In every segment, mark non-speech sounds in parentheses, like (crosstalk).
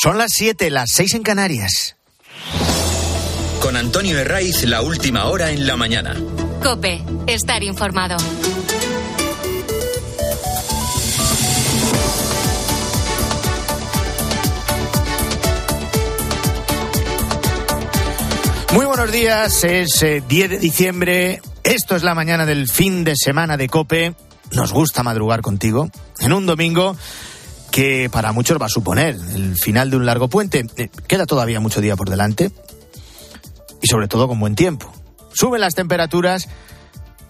Son las 7, las 6 en Canarias. Con Antonio Herraiz, la última hora en la mañana. Cope, estar informado. Muy buenos días, es 10 eh, de diciembre, esto es la mañana del fin de semana de Cope, nos gusta madrugar contigo, en un domingo que para muchos va a suponer el final de un largo puente. Eh, queda todavía mucho día por delante y sobre todo con buen tiempo. Suben las temperaturas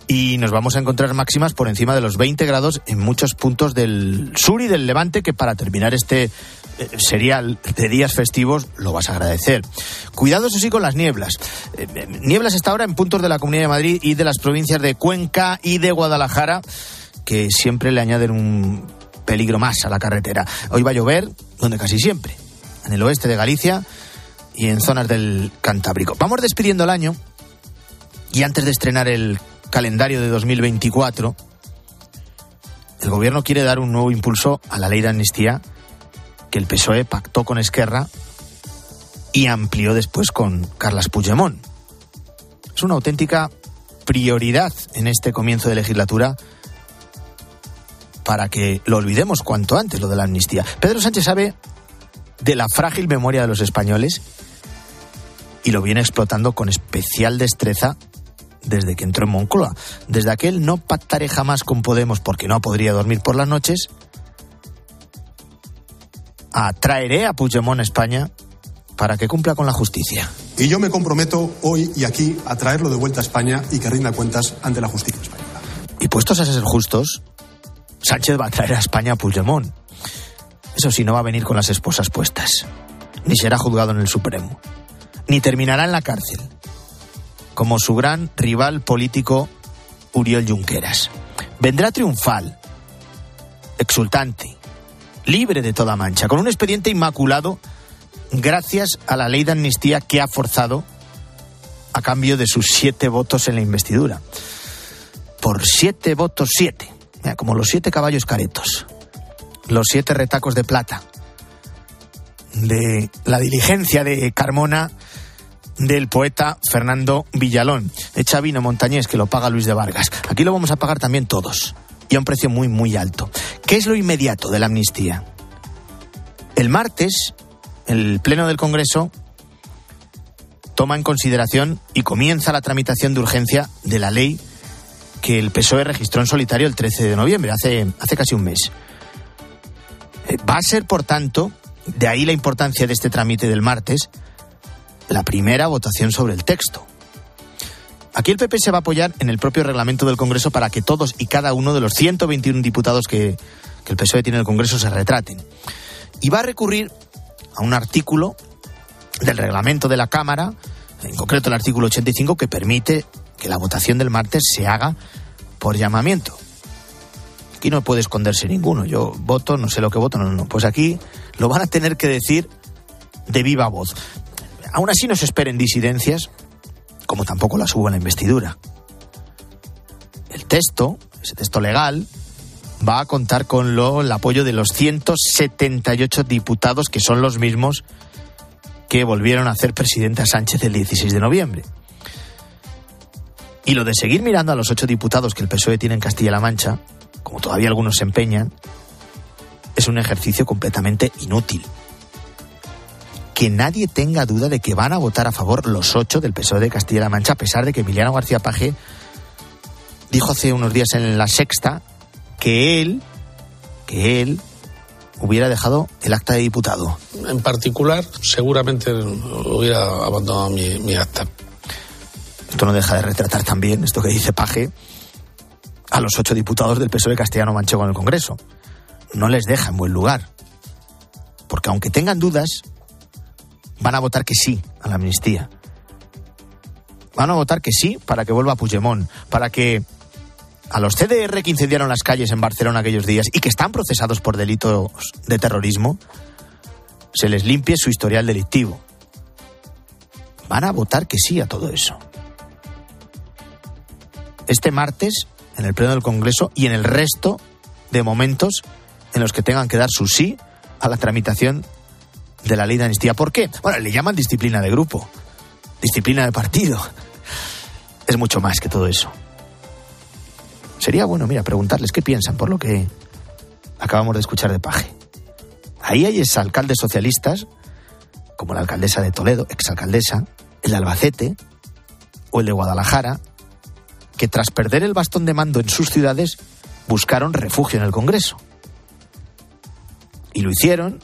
y nos vamos a encontrar máximas por encima de los 20 grados en muchos puntos del sur y del levante que para terminar este eh, serial de días festivos lo vas a agradecer. Cuidado eso sí con las nieblas. Eh, nieblas esta hora en puntos de la Comunidad de Madrid y de las provincias de Cuenca y de Guadalajara que siempre le añaden un peligro más a la carretera. Hoy va a llover, donde casi siempre, en el oeste de Galicia y en zonas del Cantábrico. Vamos despidiendo el año y antes de estrenar el calendario de 2024, el gobierno quiere dar un nuevo impulso a la ley de amnistía que el PSOE pactó con Esquerra y amplió después con Carlas Puigdemont. Es una auténtica prioridad en este comienzo de legislatura para que lo olvidemos cuanto antes, lo de la amnistía. Pedro Sánchez sabe de la frágil memoria de los españoles y lo viene explotando con especial destreza desde que entró en Moncloa. Desde aquel no pactaré jamás con Podemos porque no podría dormir por las noches, atraeré a Puigdemont a España para que cumpla con la justicia. Y yo me comprometo hoy y aquí a traerlo de vuelta a España y que rinda cuentas ante la justicia española. Y puestos a ser justos, Sánchez va a traer a España a Puigdemont. Eso sí, no va a venir con las esposas puestas. Ni será juzgado en el Supremo. Ni terminará en la cárcel. Como su gran rival político Uriol Junqueras. Vendrá triunfal, exultante, libre de toda mancha, con un expediente inmaculado gracias a la ley de amnistía que ha forzado a cambio de sus siete votos en la investidura. Por siete votos, siete como los siete caballos caretos, los siete retacos de plata, de la diligencia de Carmona del poeta Fernando Villalón. Echa vino montañés que lo paga Luis de Vargas. Aquí lo vamos a pagar también todos y a un precio muy, muy alto. ¿Qué es lo inmediato de la amnistía? El martes, el Pleno del Congreso toma en consideración y comienza la tramitación de urgencia de la ley que el PSOE registró en solitario el 13 de noviembre, hace, hace casi un mes. Eh, va a ser, por tanto, de ahí la importancia de este trámite del martes, la primera votación sobre el texto. Aquí el PP se va a apoyar en el propio reglamento del Congreso para que todos y cada uno de los 121 diputados que, que el PSOE tiene en el Congreso se retraten. Y va a recurrir a un artículo del reglamento de la Cámara, en concreto el artículo 85, que permite que la votación del martes se haga por llamamiento. Aquí no puede esconderse ninguno. Yo voto, no sé lo que voto, no, no. Pues aquí lo van a tener que decir de viva voz. Aún así no se esperen disidencias, como tampoco las hubo en la investidura. El texto, ese texto legal, va a contar con lo, el apoyo de los 178 diputados que son los mismos que volvieron a hacer presidente a Sánchez el 16 de noviembre. Y lo de seguir mirando a los ocho diputados que el PSOE tiene en Castilla-La Mancha, como todavía algunos se empeñan, es un ejercicio completamente inútil. Que nadie tenga duda de que van a votar a favor los ocho del PSOE de Castilla-La Mancha, a pesar de que Emiliano García Paje dijo hace unos días en la sexta que él, que él hubiera dejado el acta de diputado. En particular, seguramente hubiera abandonado mi, mi acta. Esto no deja de retratar también, esto que dice Paje, a los ocho diputados del PSOE castellano manchego en el Congreso. No les deja en buen lugar. Porque aunque tengan dudas, van a votar que sí a la amnistía. Van a votar que sí para que vuelva Puigdemont, para que a los CDR que incendiaron las calles en Barcelona aquellos días y que están procesados por delitos de terrorismo, se les limpie su historial delictivo. Van a votar que sí a todo eso este martes en el Pleno del Congreso y en el resto de momentos en los que tengan que dar su sí a la tramitación de la ley de amnistía. ¿Por qué? Bueno, le llaman disciplina de grupo, disciplina de partido. Es mucho más que todo eso. Sería bueno, mira, preguntarles qué piensan por lo que acabamos de escuchar de Paje. Ahí hay exalcaldes socialistas, como la alcaldesa de Toledo, exalcaldesa, el de Albacete o el de Guadalajara, que tras perder el bastón de mando en sus ciudades buscaron refugio en el Congreso. Y lo hicieron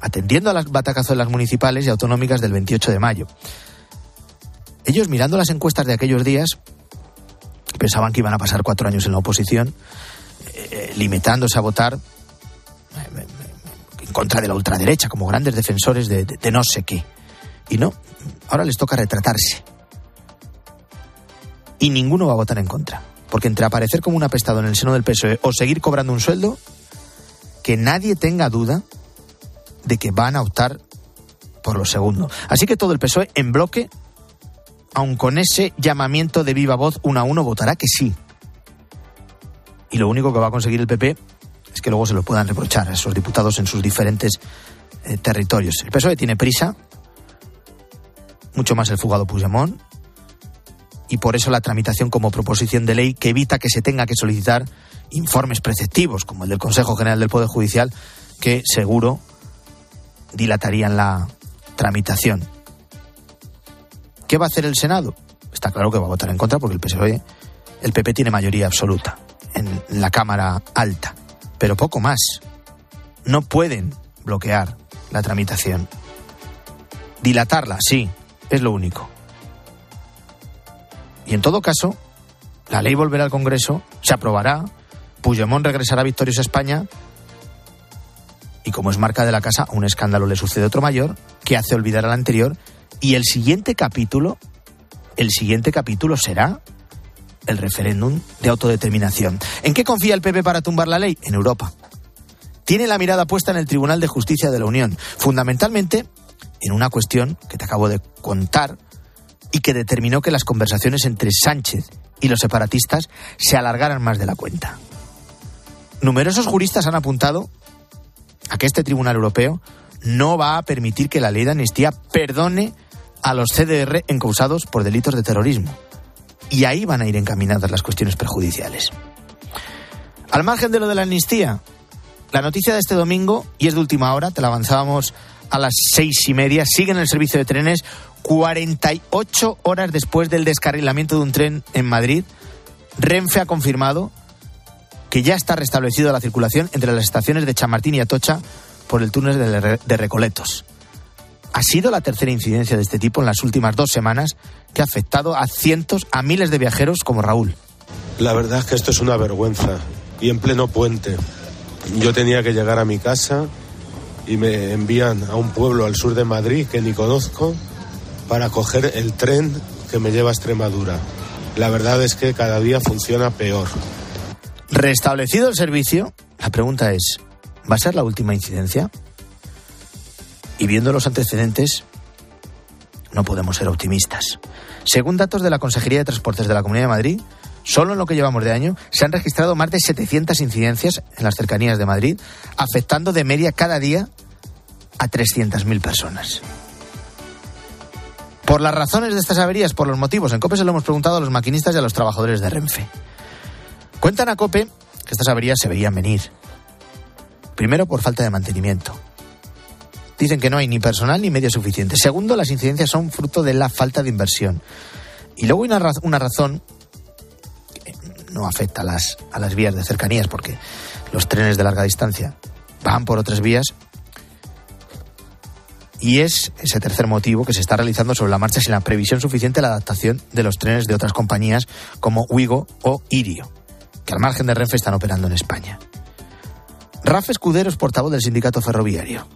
atendiendo a las batacazuelas municipales y autonómicas del 28 de mayo. Ellos, mirando las encuestas de aquellos días, pensaban que iban a pasar cuatro años en la oposición, eh, limitándose a votar eh, en contra de la ultraderecha, como grandes defensores de, de no sé qué. Y no, ahora les toca retratarse. Y ninguno va a votar en contra. Porque entre aparecer como un apestado en el seno del PSOE o seguir cobrando un sueldo, que nadie tenga duda de que van a optar por lo segundo. Así que todo el PSOE en bloque, aun con ese llamamiento de viva voz uno a uno, votará que sí. Y lo único que va a conseguir el PP es que luego se lo puedan reprochar a esos diputados en sus diferentes eh, territorios. El PSOE tiene prisa, mucho más el fugado Puigdemont, y por eso la tramitación como proposición de ley que evita que se tenga que solicitar informes preceptivos, como el del Consejo General del Poder Judicial, que seguro dilatarían la tramitación. ¿Qué va a hacer el Senado? Está claro que va a votar en contra porque el PSOE, el PP tiene mayoría absoluta en la Cámara Alta, pero poco más. No pueden bloquear la tramitación. Dilatarla, sí, es lo único. Y en todo caso, la ley volverá al Congreso, se aprobará, Puigdemont regresará victorioso a España y como es marca de la casa, un escándalo le sucede otro mayor que hace olvidar al anterior y el siguiente capítulo, el siguiente capítulo será el referéndum de autodeterminación. ¿En qué confía el PP para tumbar la ley? En Europa. Tiene la mirada puesta en el Tribunal de Justicia de la Unión, fundamentalmente en una cuestión que te acabo de contar y que determinó que las conversaciones entre Sánchez y los separatistas se alargaran más de la cuenta. Numerosos juristas han apuntado a que este Tribunal Europeo no va a permitir que la ley de amnistía perdone a los CDR encausados por delitos de terrorismo. Y ahí van a ir encaminadas las cuestiones perjudiciales. Al margen de lo de la amnistía, la noticia de este domingo, y es de última hora, te la avanzábamos a las seis y media, sigue en el servicio de trenes 48 horas después del descarrilamiento de un tren en Madrid. Renfe ha confirmado que ya está restablecido la circulación entre las estaciones de Chamartín y Atocha por el túnel de Recoletos. Ha sido la tercera incidencia de este tipo en las últimas dos semanas que ha afectado a cientos, a miles de viajeros como Raúl. La verdad es que esto es una vergüenza y en pleno puente. Yo tenía que llegar a mi casa y me envían a un pueblo al sur de Madrid que ni conozco para coger el tren que me lleva a Extremadura. La verdad es que cada día funciona peor. Restablecido el servicio, la pregunta es, ¿va a ser la última incidencia? Y viendo los antecedentes, no podemos ser optimistas. Según datos de la Consejería de Transportes de la Comunidad de Madrid, solo en lo que llevamos de año se han registrado más de 700 incidencias en las cercanías de Madrid, afectando de media cada día a 300.000 personas. Por las razones de estas averías, por los motivos, en COPE se lo hemos preguntado a los maquinistas y a los trabajadores de Renfe. Cuentan a COPE que estas averías se veían venir. Primero, por falta de mantenimiento. Dicen que no hay ni personal ni medio suficiente. Segundo, las incidencias son fruto de la falta de inversión. Y luego hay una, una razón que no afecta a las, a las vías de cercanías, porque los trenes de larga distancia van por otras vías y es ese tercer motivo que se está realizando sobre la marcha sin la previsión suficiente de la adaptación de los trenes de otras compañías como Wigo o Irio, que al margen de Renfe están operando en España. Rafa Escudero es portavoz del sindicato ferroviario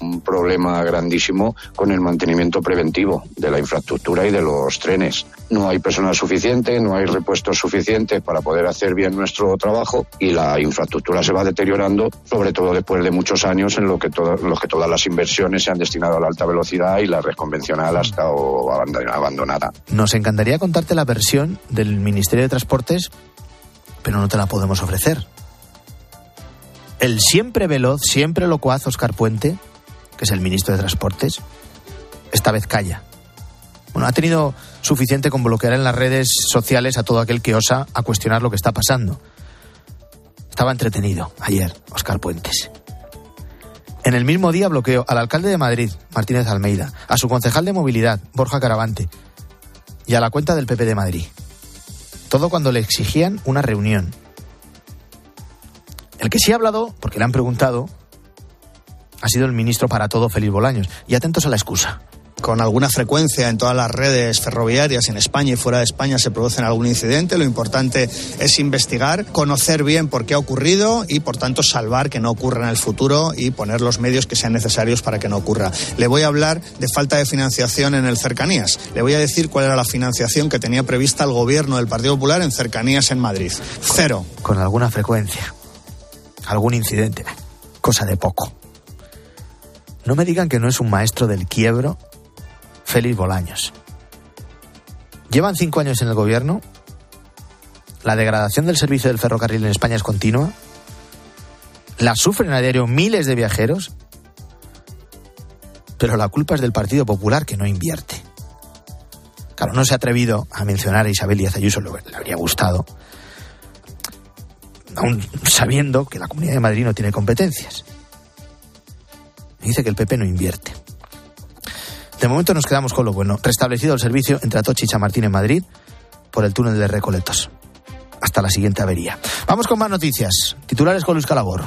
un problema grandísimo con el mantenimiento preventivo de la infraestructura y de los trenes. No hay personal suficiente, no hay repuestos suficientes para poder hacer bien nuestro trabajo y la infraestructura se va deteriorando, sobre todo después de muchos años en los que todas las inversiones se han destinado a la alta velocidad y la red convencional ha estado abandonada. Nos encantaría contarte la versión del Ministerio de Transportes, pero no te la podemos ofrecer. El siempre veloz, siempre locuaz Oscar Puente que es el ministro de Transportes, esta vez calla. Bueno, ha tenido suficiente con bloquear en las redes sociales a todo aquel que osa a cuestionar lo que está pasando. Estaba entretenido ayer, Oscar Puentes. En el mismo día bloqueó al alcalde de Madrid, Martínez Almeida, a su concejal de movilidad, Borja Caravante, y a la cuenta del PP de Madrid. Todo cuando le exigían una reunión. El que sí ha hablado, porque le han preguntado, ha sido el ministro para todo, Félix Bolaños. Y atentos a la excusa con alguna frecuencia en todas las redes ferroviarias en España y fuera de España se producen algún incidente. Lo importante es investigar, conocer bien por qué ha ocurrido y, por tanto, salvar que no ocurra en el futuro y poner los medios que sean necesarios para que no ocurra. Le voy a hablar de falta de financiación en el cercanías. Le voy a decir cuál era la financiación que tenía prevista el gobierno del Partido Popular en cercanías en Madrid. Cero. Con alguna frecuencia. Algún incidente. Cosa de poco. No me digan que no es un maestro del quiebro Félix Bolaños. Llevan cinco años en el gobierno. La degradación del servicio del ferrocarril en España es continua. La sufren a diario miles de viajeros. Pero la culpa es del Partido Popular que no invierte. Claro, no se ha atrevido a mencionar a Isabel Díaz Ayuso, le habría gustado. Aún sabiendo que la Comunidad de Madrid no tiene competencias. Dice que el PP no invierte. De momento nos quedamos con lo bueno. Restablecido el servicio entre Atocha y Chamartín en Madrid por el túnel de Recoletos. Hasta la siguiente avería. Vamos con más noticias. Titulares con Luis Calabor.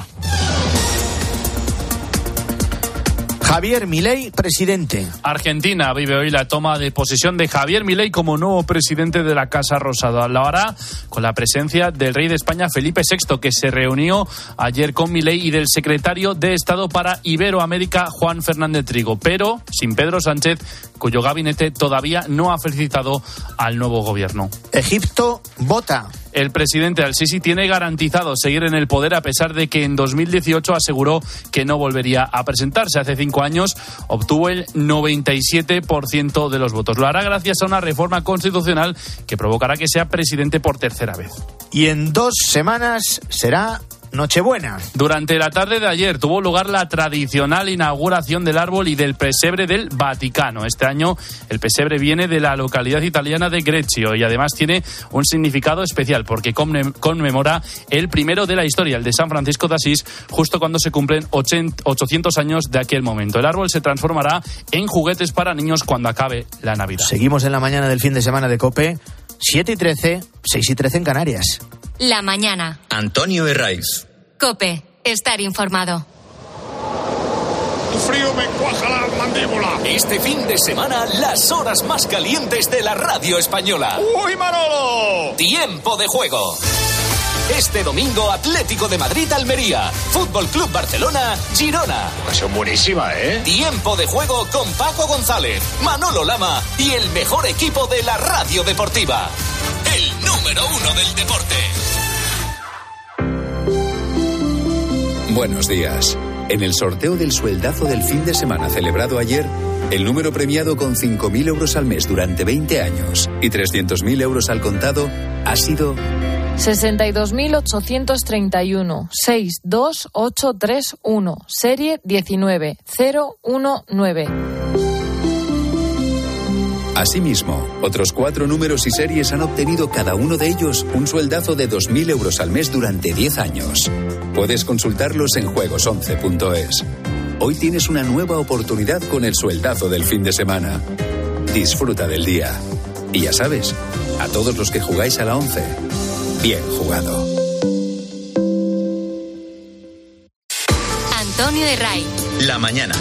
Javier Milei, presidente. Argentina vive hoy la toma de posesión de Javier Milei como nuevo presidente de la Casa Rosada. Lo hará con la presencia del rey de España Felipe VI, que se reunió ayer con Milei y del secretario de Estado para Iberoamérica Juan Fernández Trigo, pero sin Pedro Sánchez, cuyo gabinete todavía no ha felicitado al nuevo gobierno. Egipto vota el presidente Al-Sisi tiene garantizado seguir en el poder a pesar de que en 2018 aseguró que no volvería a presentarse. Hace cinco años obtuvo el 97% de los votos. Lo hará gracias a una reforma constitucional que provocará que sea presidente por tercera vez. Y en dos semanas será Nochebuena. Durante la tarde de ayer tuvo lugar la tradicional inauguración del árbol y del pesebre del Vaticano. Este año el pesebre viene de la localidad italiana de Greccio y además tiene un significado especial porque conmemora el primero de la historia, el de San Francisco de Asís, justo cuando se cumplen 800 años de aquel momento. El árbol se transformará en juguetes para niños cuando acabe la Navidad. Seguimos en la mañana del fin de semana de Cope. 7 y 13, 6 y 13 en Canarias. La mañana. Antonio Herraiz. Cope, estar informado. El frío me cuaja la mandíbula. Este fin de semana, las horas más calientes de la radio española. ¡Uy, Manolo! Tiempo de juego. Este domingo, Atlético de Madrid, Almería. Fútbol Club Barcelona, Girona. Pasión buenísima, ¿eh? Tiempo de juego con Paco González, Manolo Lama y el mejor equipo de la radio deportiva. El número uno del deporte. Buenos días. En el sorteo del sueldazo del fin de semana celebrado ayer, el número premiado con 5.000 euros al mes durante 20 años y 300.000 euros al contado ha sido 62.831 62831 serie 19019. Asimismo, otros cuatro números y series han obtenido cada uno de ellos un sueldazo de 2.000 euros al mes durante 10 años. Puedes consultarlos en juegos11.es. Hoy tienes una nueva oportunidad con el sueldazo del fin de semana. Disfruta del día. Y ya sabes, a todos los que jugáis a la 11, bien jugado. Antonio de Ray. La mañana.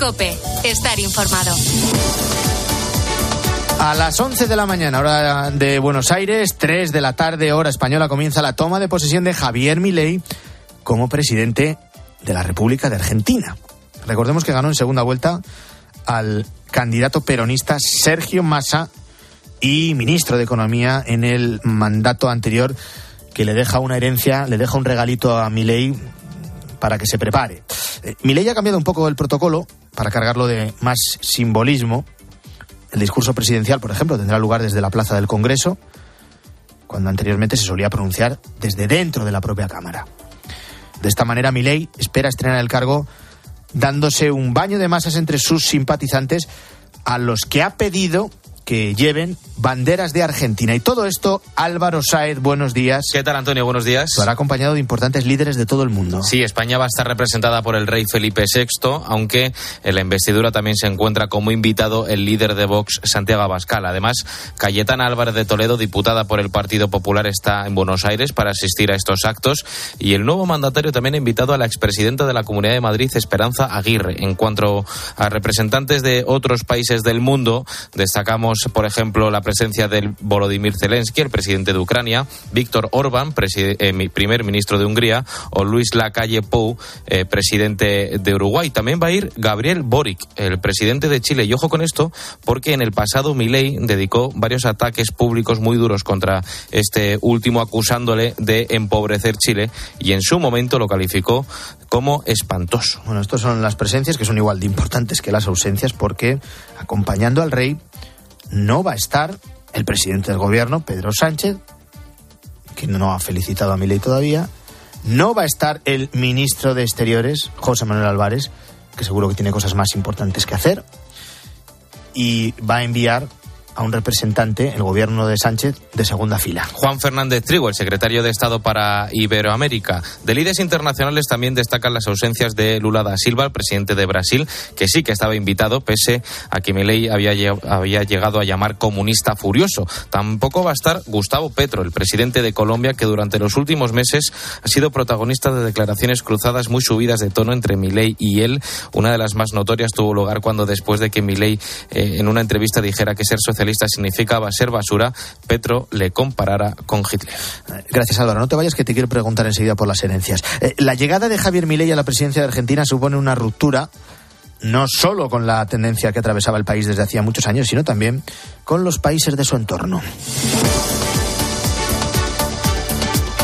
Cope, estar informado. A las 11 de la mañana, hora de Buenos Aires, 3 de la tarde, hora española, comienza la toma de posesión de Javier Milei como presidente de la República de Argentina. Recordemos que ganó en segunda vuelta al candidato peronista Sergio Massa y ministro de Economía en el mandato anterior que le deja una herencia, le deja un regalito a Milei para que se prepare. Eh, Milei ha cambiado un poco el protocolo para cargarlo de más simbolismo. El discurso presidencial, por ejemplo, tendrá lugar desde la Plaza del Congreso, cuando anteriormente se solía pronunciar desde dentro de la propia Cámara. De esta manera, Milei espera estrenar el cargo dándose un baño de masas entre sus simpatizantes a los que ha pedido que lleven banderas de Argentina. Y todo esto, Álvaro Saez, buenos días. ¿Qué tal, Antonio? Buenos días. Estará acompañado de importantes líderes de todo el mundo. Sí, España va a estar representada por el rey Felipe VI, aunque en la investidura también se encuentra como invitado el líder de Vox, Santiago Abascal. Además, Cayetana Álvarez de Toledo, diputada por el Partido Popular, está en Buenos Aires para asistir a estos actos. Y el nuevo mandatario también ha invitado a la expresidenta de la Comunidad de Madrid, Esperanza Aguirre. En cuanto a representantes de otros países del mundo, destacamos, por ejemplo, la presencia del Volodymyr Zelensky, el presidente de Ucrania, Víctor Orbán, eh, primer ministro de Hungría, o Luis Lacalle Pou, eh, presidente de Uruguay. También va a ir Gabriel Boric, el presidente de Chile. Y ojo con esto, porque en el pasado Milei dedicó varios ataques públicos muy duros contra este último, acusándole de empobrecer Chile, y en su momento lo calificó como espantoso. Bueno, estas son las presencias que son igual de importantes que las ausencias, porque acompañando al rey no va a estar el presidente del gobierno, Pedro Sánchez, que no ha felicitado a Milei todavía, no va a estar el ministro de Exteriores, José Manuel Álvarez, que seguro que tiene cosas más importantes que hacer, y va a enviar a un representante, el gobierno de Sánchez, de segunda fila. Juan Fernández Trigo, el secretario de Estado para Iberoamérica. De líderes internacionales también destacan las ausencias de Lula da Silva, el presidente de Brasil, que sí que estaba invitado, pese a que Milei había, había llegado a llamar comunista furioso. Tampoco va a estar Gustavo Petro, el presidente de Colombia, que durante los últimos meses ha sido protagonista de declaraciones cruzadas muy subidas de tono entre Milei y él. Una de las más notorias tuvo lugar cuando después de que Milei eh, en una entrevista dijera que ser socialista significaba ser basura, Petro le comparara con Hitler. Gracias, Álvaro. No te vayas que te quiero preguntar enseguida por las herencias. Eh, la llegada de Javier Milei a la presidencia de Argentina supone una ruptura no solo con la tendencia que atravesaba el país desde hacía muchos años, sino también con los países de su entorno.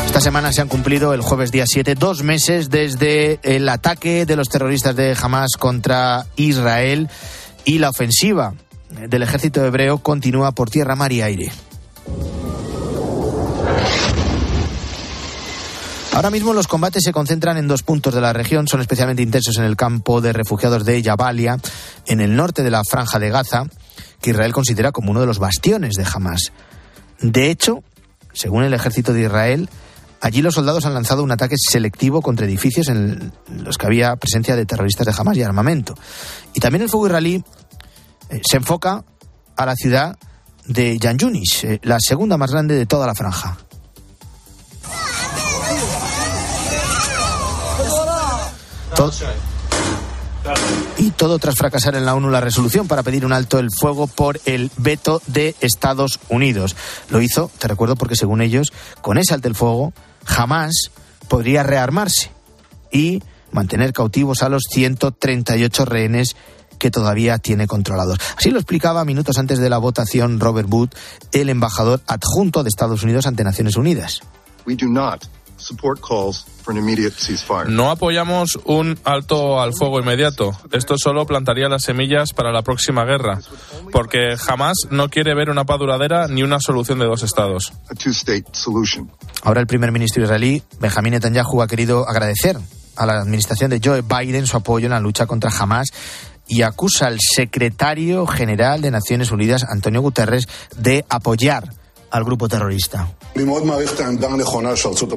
Esta semana se han cumplido el jueves día 7 dos meses desde el ataque de los terroristas de Hamas contra Israel y la ofensiva del ejército hebreo continúa por tierra, mar y aire. Ahora mismo los combates se concentran en dos puntos de la región, son especialmente intensos en el campo de refugiados de Jabalia, en el norte de la franja de Gaza, que Israel considera como uno de los bastiones de Hamas. De hecho, según el ejército de Israel, allí los soldados han lanzado un ataque selectivo contra edificios en los que había presencia de terroristas de Hamas y armamento. Y también el fuego israelí se enfoca a la ciudad de Yan Yunis, eh, la segunda más grande de toda la franja. y todo tras fracasar en la ONU la resolución para pedir un alto el fuego por el veto de Estados Unidos. Lo hizo, te recuerdo, porque según ellos, con ese alto el fuego, jamás podría rearmarse y mantener cautivos a los 138 rehenes que todavía tiene controlados. Así lo explicaba minutos antes de la votación Robert Wood, el embajador adjunto de Estados Unidos ante Naciones Unidas. No apoyamos un alto al fuego inmediato. Esto solo plantaría las semillas para la próxima guerra, porque jamás no quiere ver una paz duradera ni una solución de dos estados. Ahora el primer ministro israelí, Benjamín Netanyahu, ha querido agradecer a la administración de Joe Biden su apoyo en la lucha contra Hamas y acusa al secretario general de Naciones Unidas, Antonio Guterres, de apoyar al grupo terrorista.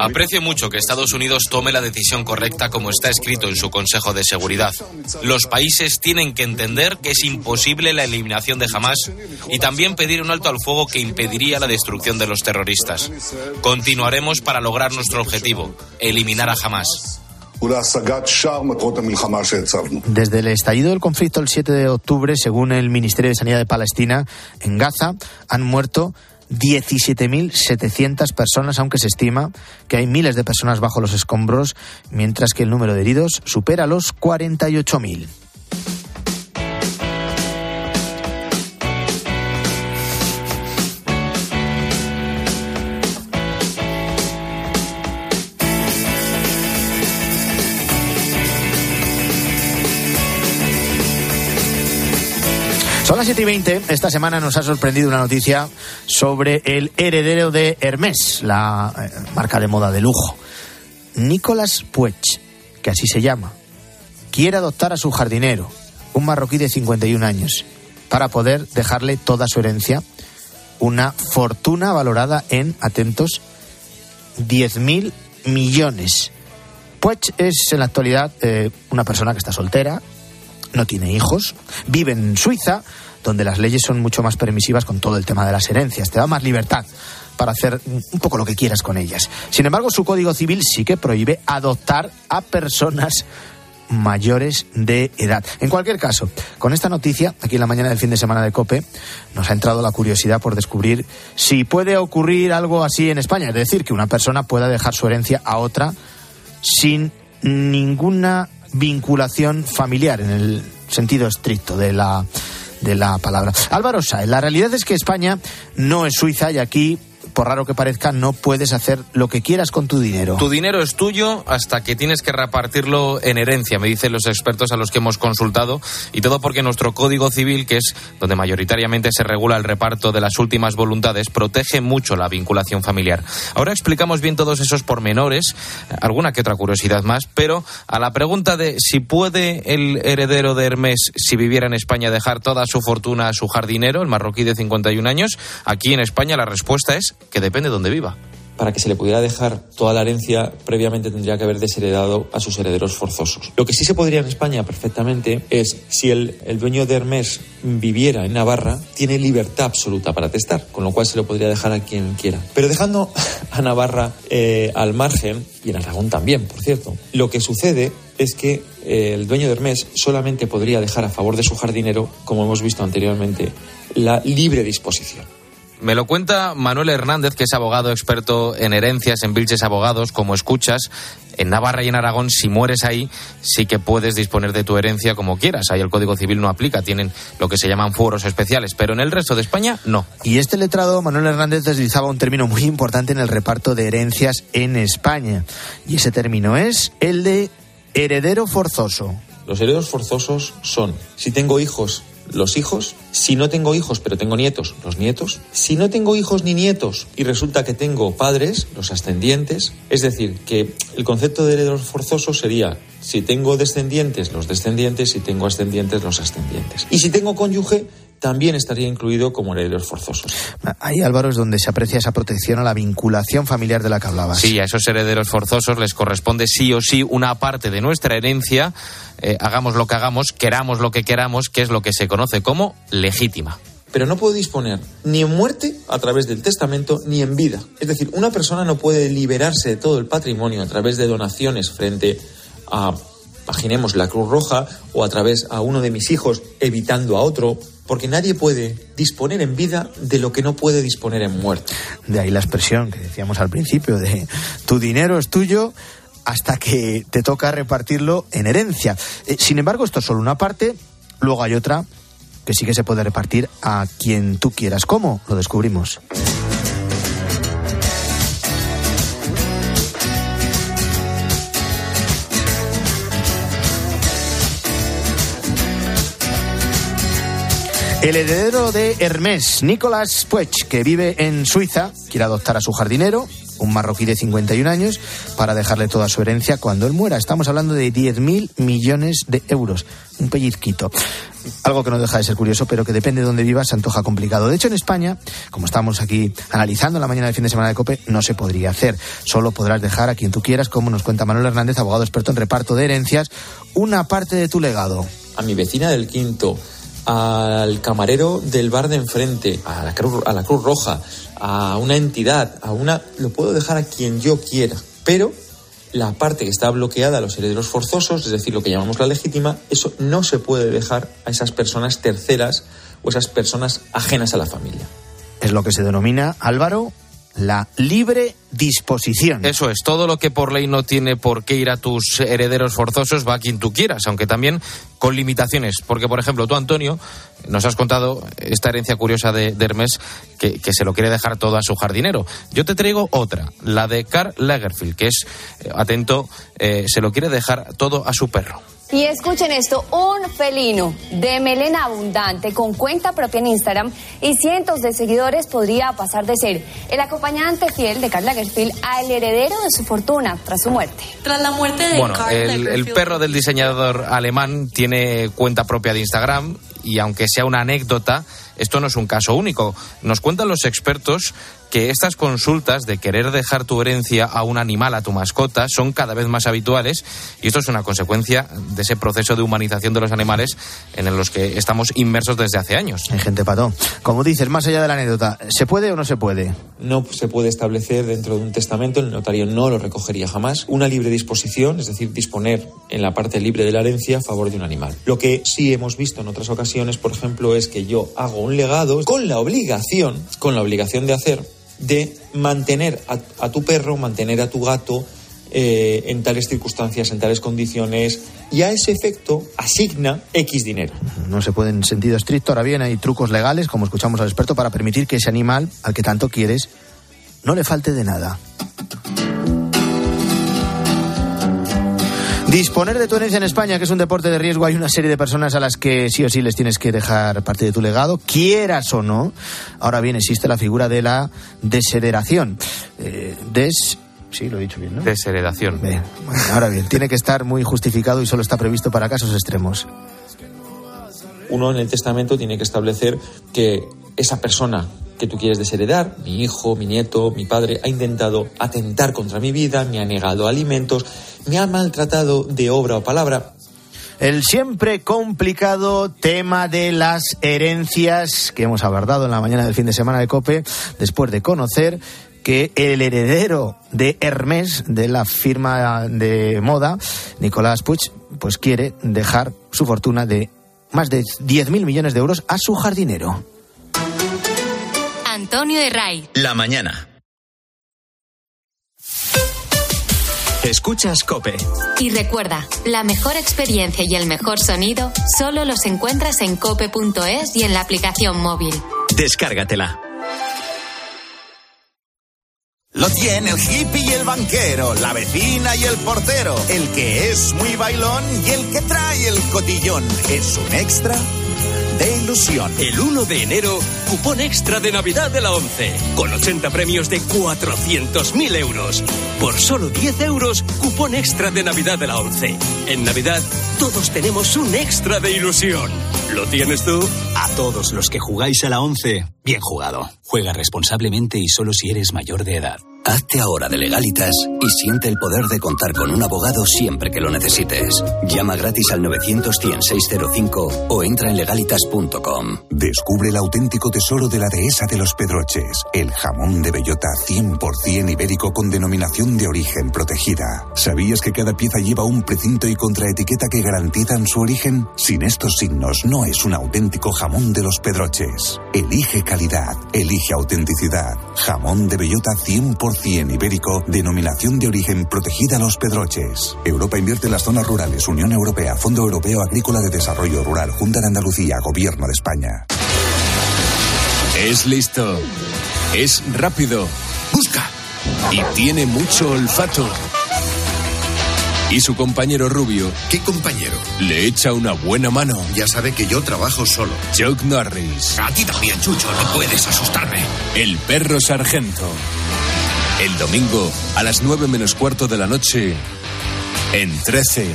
Aprecio mucho que Estados Unidos tome la decisión correcta como está escrito en su Consejo de Seguridad. Los países tienen que entender que es imposible la eliminación de Hamas y también pedir un alto al fuego que impediría la destrucción de los terroristas. Continuaremos para lograr nuestro objetivo, eliminar a Hamas. Desde el estallido del conflicto el 7 de octubre, según el Ministerio de Sanidad de Palestina, en Gaza han muerto 17.700 personas, aunque se estima que hay miles de personas bajo los escombros, mientras que el número de heridos supera los 48.000. Son las 7 y 20. Esta semana nos ha sorprendido una noticia sobre el heredero de Hermès, la eh, marca de moda de lujo. Nicolas Puech, que así se llama. quiere adoptar a su jardinero, un marroquí de 51 años, para poder dejarle toda su herencia, una fortuna valorada en, atentos, 10.000 millones. Pues es en la actualidad eh, una persona que está soltera, no tiene hijos, vive en Suiza, donde las leyes son mucho más permisivas con todo el tema de las herencias, te da más libertad para hacer un poco lo que quieras con ellas. Sin embargo, su Código Civil sí que prohíbe adoptar a personas mayores de edad. En cualquier caso, con esta noticia, aquí en la mañana del fin de semana de COPE, nos ha entrado la curiosidad por descubrir si puede ocurrir algo así en España, es decir, que una persona pueda dejar su herencia a otra sin ninguna vinculación familiar en el sentido estricto de la de la palabra. Álvaro Sáez, la realidad es que España no es Suiza y aquí por raro que parezca, no puedes hacer lo que quieras con tu dinero. Tu dinero es tuyo hasta que tienes que repartirlo en herencia, me dicen los expertos a los que hemos consultado, y todo porque nuestro Código Civil, que es donde mayoritariamente se regula el reparto de las últimas voluntades, protege mucho la vinculación familiar. Ahora explicamos bien todos esos pormenores, alguna que otra curiosidad más, pero a la pregunta de si puede el heredero de Hermes, si viviera en España, dejar toda su fortuna a su jardinero, el marroquí de 51 años, aquí en España la respuesta es que depende de dónde viva. Para que se le pudiera dejar toda la herencia, previamente tendría que haber desheredado a sus herederos forzosos. Lo que sí se podría en España perfectamente es, si el, el dueño de Hermes viviera en Navarra, tiene libertad absoluta para testar, con lo cual se lo podría dejar a quien quiera. Pero dejando (laughs) a Navarra eh, al margen, y en Aragón también, por cierto, lo que sucede es que eh, el dueño de Hermes solamente podría dejar a favor de su jardinero, como hemos visto anteriormente, la libre disposición. Me lo cuenta Manuel Hernández, que es abogado experto en herencias en Vilches Abogados. Como escuchas, en Navarra y en Aragón, si mueres ahí, sí que puedes disponer de tu herencia como quieras. Ahí el Código Civil no aplica, tienen lo que se llaman fueros especiales, pero en el resto de España no. Y este letrado, Manuel Hernández, deslizaba un término muy importante en el reparto de herencias en España. Y ese término es el de heredero forzoso. Los herederos forzosos son, si tengo hijos los hijos, si no tengo hijos pero tengo nietos, los nietos, si no tengo hijos ni nietos y resulta que tengo padres, los ascendientes, es decir, que el concepto de herederos forzosos sería si tengo descendientes, los descendientes, si tengo ascendientes, los ascendientes. Y si tengo cónyuge, también estaría incluido como herederos forzosos. Ahí, Álvaro, es donde se aprecia esa protección a la vinculación familiar de la que hablabas. Sí, a esos herederos forzosos les corresponde sí o sí una parte de nuestra herencia, eh, hagamos lo que hagamos, queramos lo que queramos, que es lo que se conoce como legítima pero no puedo disponer ni en muerte a través del testamento ni en vida. Es decir, una persona no puede liberarse de todo el patrimonio a través de donaciones frente a, imaginemos, la Cruz Roja o a través a uno de mis hijos evitando a otro, porque nadie puede disponer en vida de lo que no puede disponer en muerte. De ahí la expresión que decíamos al principio de tu dinero es tuyo hasta que te toca repartirlo en herencia. Eh, sin embargo, esto es solo una parte, luego hay otra que sí que se puede repartir a quien tú quieras. ¿Cómo? Lo descubrimos. El heredero de Hermès, Nicolas Puech, que vive en Suiza, quiere adoptar a su jardinero, un marroquí de 51 años, para dejarle toda su herencia cuando él muera. Estamos hablando de 10.000 millones de euros. Un pellizquito. Algo que no deja de ser curioso, pero que depende de dónde vivas, se antoja complicado. De hecho, en España, como estamos aquí analizando la mañana del fin de semana de COPE, no se podría hacer. Solo podrás dejar a quien tú quieras, como nos cuenta Manuel Hernández, abogado experto en reparto de herencias, una parte de tu legado. A mi vecina del quinto, al camarero del bar de enfrente, a la, Cruz, a la Cruz Roja, a una entidad, a una. lo puedo dejar a quien yo quiera. Pero la parte que está bloqueada a los herederos forzosos, es decir, lo que llamamos la legítima, eso no se puede dejar a esas personas terceras o esas personas ajenas a la familia. Es lo que se denomina, Álvaro, la libre disposición. Eso es, todo lo que por ley no tiene por qué ir a tus herederos forzosos va a quien tú quieras, aunque también con limitaciones. Porque, por ejemplo, tú, Antonio, nos has contado esta herencia curiosa de, Hermes que, que, se lo quiere dejar todo a su jardinero. Yo te traigo otra, la de Karl Lagerfeld, que es, eh, atento, eh, se lo quiere dejar todo a su perro. Y escuchen esto, un felino de melena abundante con cuenta propia en Instagram y cientos de seguidores podría pasar de ser el acompañante fiel de Carla Gerfield al heredero de su fortuna tras su muerte. Tras la muerte de Bueno, el, el perro del diseñador alemán tiene cuenta propia de Instagram y aunque sea una anécdota, esto no es un caso único. Nos cuentan los expertos que estas consultas de querer dejar tu herencia a un animal, a tu mascota, son cada vez más habituales y esto es una consecuencia de ese proceso de humanización de los animales en los que estamos inmersos desde hace años. Hay gente pato. Como dices, más allá de la anécdota, ¿se puede o no se puede? No se puede establecer dentro de un testamento, el notario no lo recogería jamás, una libre disposición, es decir, disponer en la parte libre de la herencia a favor de un animal. Lo que sí hemos visto en otras ocasiones, por ejemplo, es que yo hago un legado con la obligación, con la obligación de hacer de mantener a, tu perro, mantener a tu gato eh, en tales circunstancias, en tales condiciones, y a ese efecto asigna X dinero. No se puede en sentido estricto. Ahora bien, hay trucos legales, como escuchamos al experto, para permitir que ese animal, al que tanto quieres, no le falte de nada. Disponer de tu herencia en España, que es un deporte de riesgo, hay una serie de personas a las que sí o sí les tienes que dejar parte de tu legado, quieras o no. Ahora bien, existe la figura de la desheredación. Eh, des Sí, lo he dicho bien, ¿no? Desheredación. Bien. Bueno, ahora bien, tiene que estar muy justificado y solo está previsto para casos extremos. Uno en el testamento tiene que establecer que esa persona que tú quieres desheredar, mi hijo, mi nieto, mi padre, ha intentado atentar contra mi vida, me ha negado alimentos, me ha maltratado de obra o palabra. El siempre complicado tema de las herencias que hemos abordado en la mañana del fin de semana de COPE, después de conocer que el heredero de Hermès, de la firma de moda, Nicolás Puig, pues quiere dejar su fortuna de más de 10.000 millones de euros a su jardinero. Antonio de Ray. La mañana. Escuchas Cope. Y recuerda, la mejor experiencia y el mejor sonido solo los encuentras en cope.es y en la aplicación móvil. Descárgatela. Lo tiene el hippie y el banquero, la vecina y el portero, el que es muy bailón y el que trae el cotillón. Es un extra de ilusión. El 1 de enero, cupón extra de Navidad de la 11, con 80 premios de 400.000 euros. Por solo 10 euros, cupón extra de Navidad de la 11. En Navidad, todos tenemos un extra de ilusión. ¿Lo tienes tú? A todos los que jugáis a la 11, bien jugado. Juega responsablemente y solo si eres mayor de edad. Hazte ahora de legalitas y siente el poder de contar con un abogado siempre que lo necesites. Llama gratis al 900-100-605 o entra en legalitas.com. Descubre el auténtico tesoro de la dehesa de los Pedroches, el jamón de bellota 100% ibérico con denominación de origen protegida. ¿Sabías que cada pieza lleva un precinto y contraetiqueta que garantizan su origen? Sin estos signos no es un auténtico jamón de los Pedroches. Elige calidad, elige autenticidad. Jamón de bellota 100% ibérico, denominación de origen protegida a los Pedroches. Europa invierte en las zonas rurales, Unión Europea, Fondo Europeo Agrícola de Desarrollo Rural, Junta de Andalucía, Gobierno de España. Es listo. Es rápido. Busca. Y tiene mucho olfato. Y su compañero rubio. ¿Qué compañero? Le echa una buena mano. Ya sabe que yo trabajo solo. Chuck Norris. A ti también, Chucho, no puedes asustarme. El perro sargento. El domingo, a las 9 menos cuarto de la noche, en 13.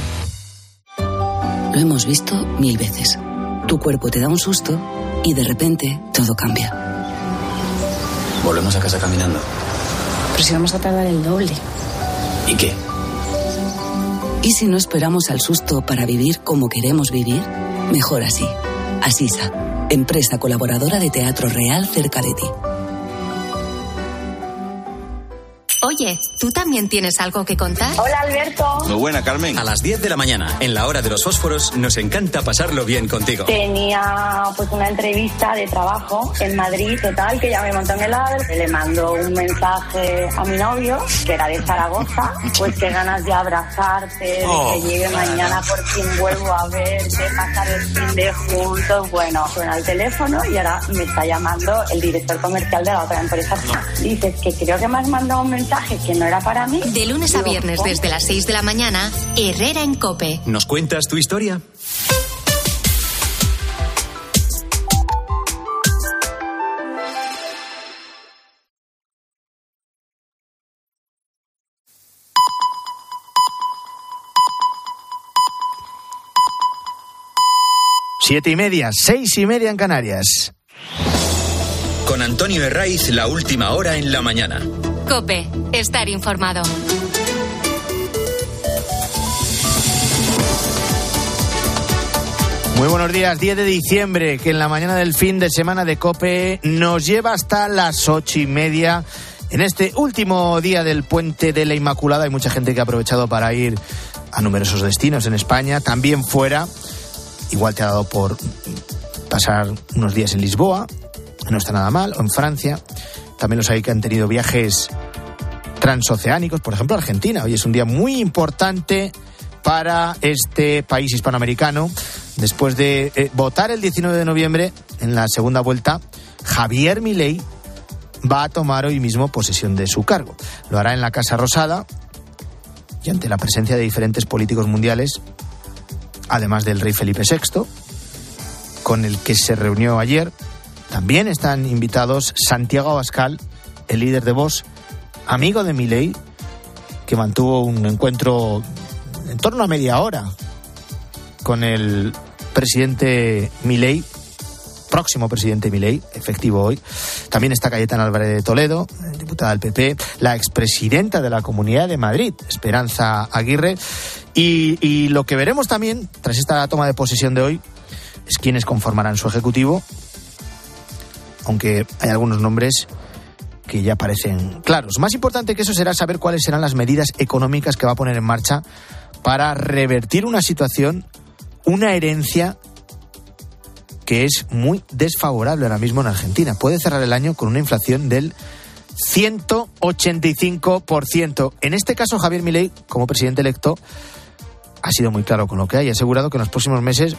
Lo hemos visto mil veces. Tu cuerpo te da un susto y de repente todo cambia. Volvemos a casa caminando. Pero si vamos a tardar el doble. ¿Y qué? ¿Y si no esperamos al susto para vivir como queremos vivir? Mejor así. Asisa, empresa colaboradora de Teatro Real cerca de ti. Oye, ¿tú también tienes algo que contar? Hola, Alberto. Muy buena, Carmen. A las 10 de la mañana, en la hora de los fósforos, nos encanta pasarlo bien contigo. Tenía pues una entrevista de trabajo en Madrid, total, que ya me montó en el AVE. Le mando un mensaje a mi novio, que era de Zaragoza, pues qué ganas de abrazarte, de Oh. que llegue mañana por fin vuelvo a verte, pasar el fin de juntos. Bueno, suena el teléfono y ahora me está llamando el director comercial de la otra empresa. Dices que creo que me has mandado un mensaje mensaje que no era para mí. De lunes a viernes desde las 6 de la mañana, Herrera en Cope. ¿Nos cuentas tu historia? Siete y media, seis y media en Canarias. Con Antonio Herraiz, la última hora en la mañana. Cope, estar informado. Muy buenos días, 10 de diciembre, que en la mañana del fin de semana de Cope nos lleva hasta las ocho y media. En este último día del puente de la Inmaculada hay mucha gente que ha aprovechado para ir a numerosos destinos en España, también fuera. Igual te ha dado por pasar unos días en Lisboa, no está nada mal, o en Francia. También los hay que han tenido viajes transoceánicos, por ejemplo Argentina. Hoy es un día muy importante para este país hispanoamericano. Después de eh, votar el 19 de noviembre en la segunda vuelta, Javier Milei va a tomar hoy mismo posesión de su cargo. Lo hará en la Casa Rosada y ante la presencia de diferentes políticos mundiales, además del rey Felipe VI, con el que se reunió ayer. También están invitados Santiago Abascal, el líder de Vox, amigo de Milei, que mantuvo un encuentro en torno a media hora con el presidente Milei, próximo presidente Milei, efectivo hoy. También está Cayetana Álvarez de Toledo, diputada del PP, la expresidenta de la Comunidad de Madrid, Esperanza Aguirre. Y, y lo que veremos también, tras esta toma de posesión de hoy, es quiénes conformarán su ejecutivo, aunque hay algunos nombres que ya parecen claros. Más importante que eso será saber cuáles serán las medidas económicas que va a poner en marcha para revertir una situación, una herencia que es muy desfavorable ahora mismo en Argentina. Puede cerrar el año con una inflación del 185%. En este caso, Javier Milei, como presidente electo, ha sido muy claro con lo que hay. Ha asegurado que en los próximos meses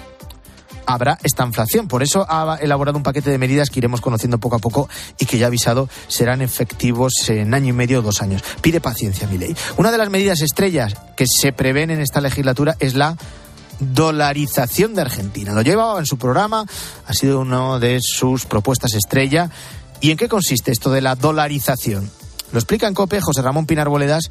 habrá esta inflación. Por eso ha elaborado un paquete de medidas que iremos conociendo poco a poco y que ya ha avisado serán efectivos en año y medio o dos años. Pide paciencia, mi ley. Una de las medidas estrellas que se prevén en esta legislatura es la dolarización de Argentina. Lo llevaba en su programa, ha sido una de sus propuestas estrella. ¿Y en qué consiste esto de la dolarización? Lo explica en COPE José Ramón Pinar Boledas,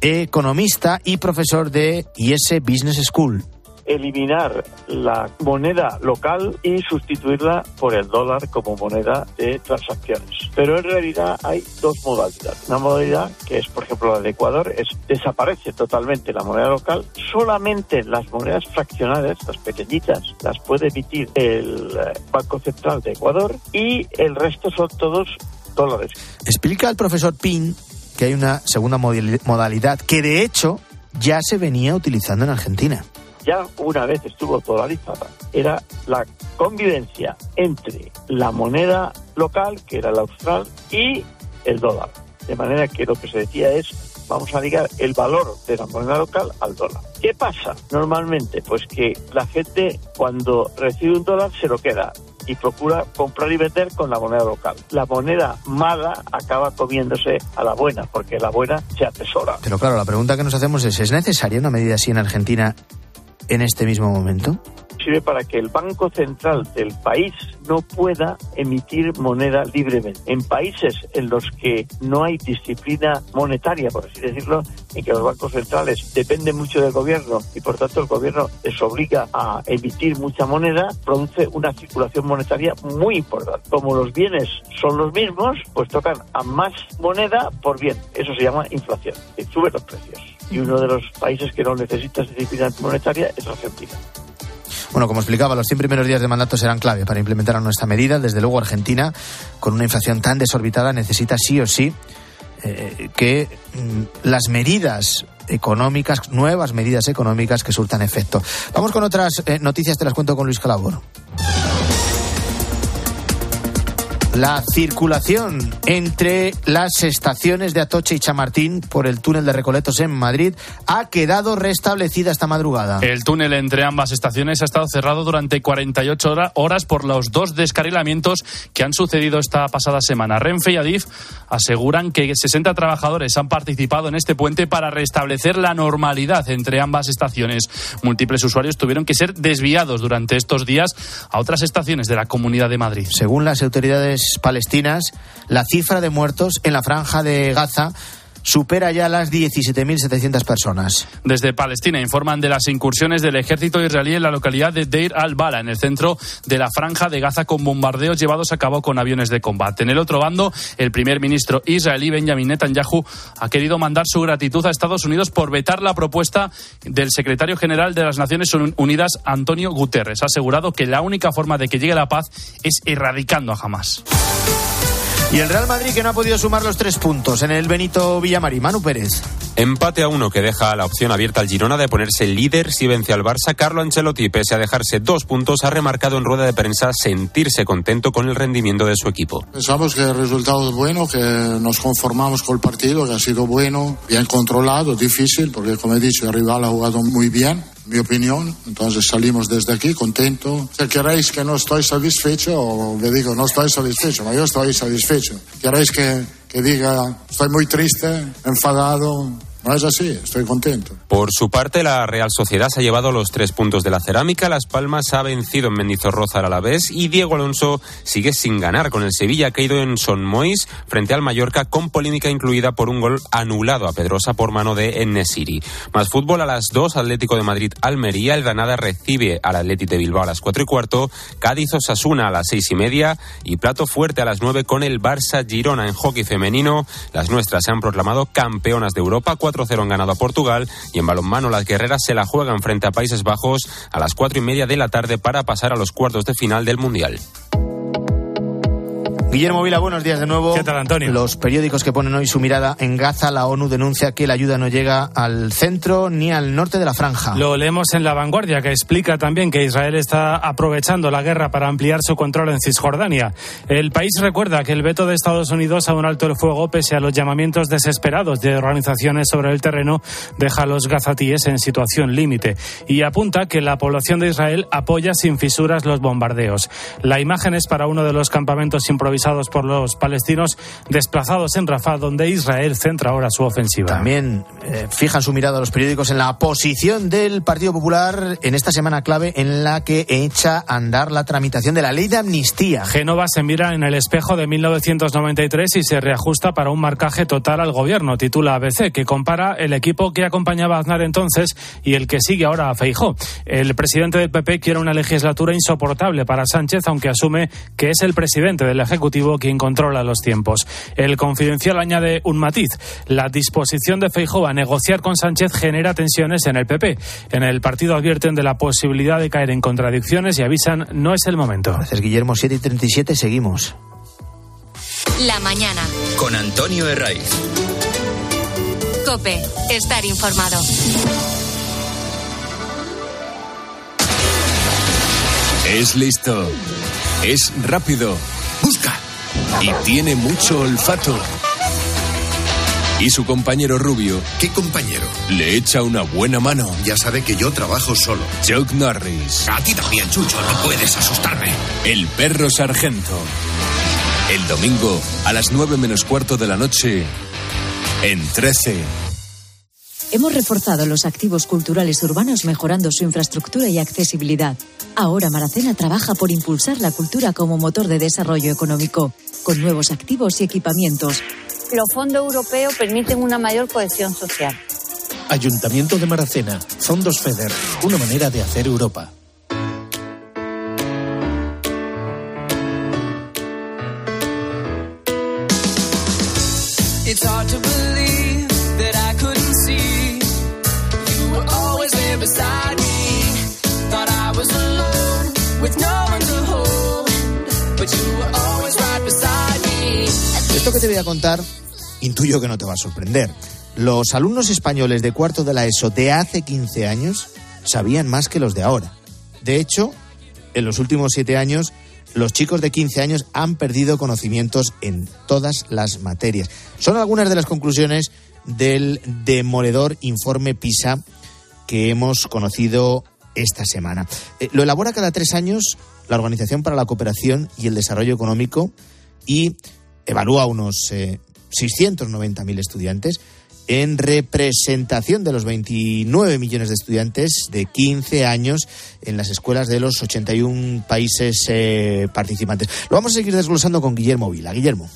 economista y profesor de IS Business School eliminar la moneda local y sustituirla por el dólar como moneda de transacciones. Pero en realidad hay dos modalidades. Una modalidad que es, por ejemplo, la de Ecuador, es desaparece totalmente la moneda local. Solamente las monedas fraccionales, las pequeñitas, las puede emitir el Banco Central de Ecuador y el resto son todos dólares. Explica el profesor Pin que hay una segunda modalidad que de hecho ya se venía utilizando en Argentina ya una vez estuvo dolarizada, era la convivencia entre la moneda local, que era el austral, y el dólar. De manera que lo que se decía es, vamos a ligar el valor de la moneda local al dólar. ¿Qué pasa normalmente? Pues que la gente cuando recibe un dólar se lo queda y procura comprar y vender con la moneda local. La moneda mala acaba comiéndose a la buena, porque la buena se atesora. Pero claro, la pregunta que nos hacemos es, ¿es necesaria una medida así en Argentina en este mismo momento? Sirve para que el Banco Central del país no pueda emitir moneda libremente. En países en los que no hay disciplina monetaria, por así decirlo, en que los bancos centrales dependen mucho del gobierno y por tanto el gobierno les obliga a emitir mucha moneda, produce una circulación monetaria muy importante. Como los bienes son los mismos, pues tocan a más moneda por bien. Eso se llama inflación. Y suben los precios y uno de los países que no necesita disciplina monetaria es Argentina. Bueno, como explicaba, los 100 primeros días de mandato serán clave para implementar nuestra medida. Desde luego, Argentina, con una inflación tan desorbitada, necesita sí o sí eh, que mm, las medidas económicas, nuevas medidas económicas que surtan efecto. Vamos con otras eh, noticias, te las cuento con Luis Calabor. La circulación entre las estaciones de Atoche y Chamartín por el túnel de Recoletos en Madrid ha quedado restablecida esta madrugada. El túnel entre ambas estaciones ha estado cerrado durante 48 horas por los dos descarrilamientos que han sucedido esta pasada semana. Renfe y Adif aseguran que 60 trabajadores han participado en este puente para restablecer la normalidad entre ambas estaciones. Múltiples usuarios tuvieron que ser desviados durante estos días a otras estaciones de la Comunidad de Madrid. Según las autoridades palestinas, la cifra de muertos en la franja de Gaza supera ya las 17.700 personas. Desde Palestina informan de las incursiones del ejército israelí en la localidad de Deir al-Bala, en el centro de la franja de Gaza, con bombardeos llevados a cabo con aviones de combate. En el otro bando, el primer ministro israelí Benjamin Netanyahu ha querido mandar su gratitud a Estados Unidos por vetar la propuesta del secretario general de las Naciones Unidas, Antonio Guterres. Ha asegurado que la única forma de que llegue la paz es erradicando a Hamas. Y el Real Madrid que no ha podido sumar los tres puntos en el Benito Villamarín. Manu Pérez. Empate a uno que deja la opción abierta al Girona de ponerse líder si vence al Barça. Carlo Ancelotti, pese a dejarse dos puntos, ha remarcado en rueda de prensa sentirse contento con el rendimiento de su equipo. Pensamos que el resultado es bueno, que nos conformamos con el partido, que ha sido bueno, bien controlado, difícil, porque como he dicho, el rival ha jugado muy bien mi opinión. Entonces salimos desde aquí contento. Si queréis que no estoy satisfecho, le digo no estoy satisfecho, yo estoy satisfecho. Queréis que, que diga estoy muy triste, enfadado, no es así, estoy contento. Por su parte, la Real Sociedad se ha llevado los tres puntos de la cerámica. Las Palmas ha vencido en Mendizorroza al Alavés y Diego Alonso sigue sin ganar con el Sevilla, que ha ido en Son Mois frente al Mallorca con polémica incluida por un gol anulado a Pedrosa por mano de Enesiri. Más fútbol a las dos, Atlético de Madrid Almería. El Granada recibe al Atlético de Bilbao a las cuatro y cuarto. Cádiz Osasuna a las seis y media. Y plato fuerte a las nueve con el Barça Girona en hockey femenino. Las nuestras se han proclamado campeonas de Europa. 4-0 han ganado a Portugal y en balonmano las guerreras se la juegan frente a Países Bajos a las cuatro y media de la tarde para pasar a los cuartos de final del Mundial. Guillermo Vila, buenos días de nuevo. ¿Qué tal, Antonio? Los periódicos que ponen hoy su mirada en Gaza, la ONU denuncia que la ayuda no llega al centro ni al norte de la franja. Lo leemos en La Vanguardia, que explica también que Israel está aprovechando la guerra para ampliar su control en Cisjordania. El país recuerda que el veto de Estados Unidos a un alto el fuego, pese a los llamamientos desesperados de organizaciones sobre el terreno, deja a los gazatíes en situación límite y apunta que la población de Israel apoya sin fisuras los bombardeos. La imagen es para uno de los campamentos improvisados por los palestinos desplazados en Rafah, donde Israel centra ahora su ofensiva. También eh, fijan su mirada los periódicos en la posición del Partido Popular en esta semana clave en la que echa a andar la tramitación de la ley de amnistía. Génova se mira en el espejo de 1993 y se reajusta para un marcaje total al gobierno, titula ABC, que compara el equipo que acompañaba a Aznar entonces y el que sigue ahora a Feijó. El presidente del PP quiere una legislatura insoportable para Sánchez, aunque asume que es el presidente del Ejecutivo quien controla los tiempos. El confidencial añade un matiz. La disposición de Feijóo a negociar con Sánchez genera tensiones en el PP. En el partido advierten de la posibilidad de caer en contradicciones y avisan no es el momento. Gracias, Guillermo. 7 y 37, seguimos. La mañana. Con Antonio Herraiz. Cope, estar informado. Es listo. Es rápido. Busca. Y tiene mucho olfato. Y su compañero rubio. ¿Qué compañero? Le echa una buena mano. Ya sabe que yo trabajo solo. Chuck Norris. A ti también, Chucho, no puedes asustarme. El perro sargento. El domingo, a las nueve menos cuarto de la noche, en 13. Hemos reforzado los activos culturales urbanos mejorando su infraestructura y accesibilidad. Ahora Maracena trabaja por impulsar la cultura como motor de desarrollo económico, con nuevos activos y equipamientos. Los fondos europeos permiten una mayor cohesión social. Ayuntamiento de Maracena, Fondos FEDER, una manera de hacer Europa. Te voy a contar, intuyo que no te va a sorprender. Los alumnos españoles de cuarto de la ESO de hace 15 años sabían más que los de ahora. De hecho, en los últimos siete años los chicos de 15 años han perdido conocimientos en todas las materias. Son algunas de las conclusiones del demoledor informe PISA que hemos conocido esta semana. Eh, lo elabora cada tres años la Organización para la Cooperación y el Desarrollo Económico y evalúa unos eh, 690.000 estudiantes en representación de los 29 millones de estudiantes de 15 años en las escuelas de los 81 países eh, participantes. Lo vamos a seguir desglosando con Guillermo Vila. Guillermo.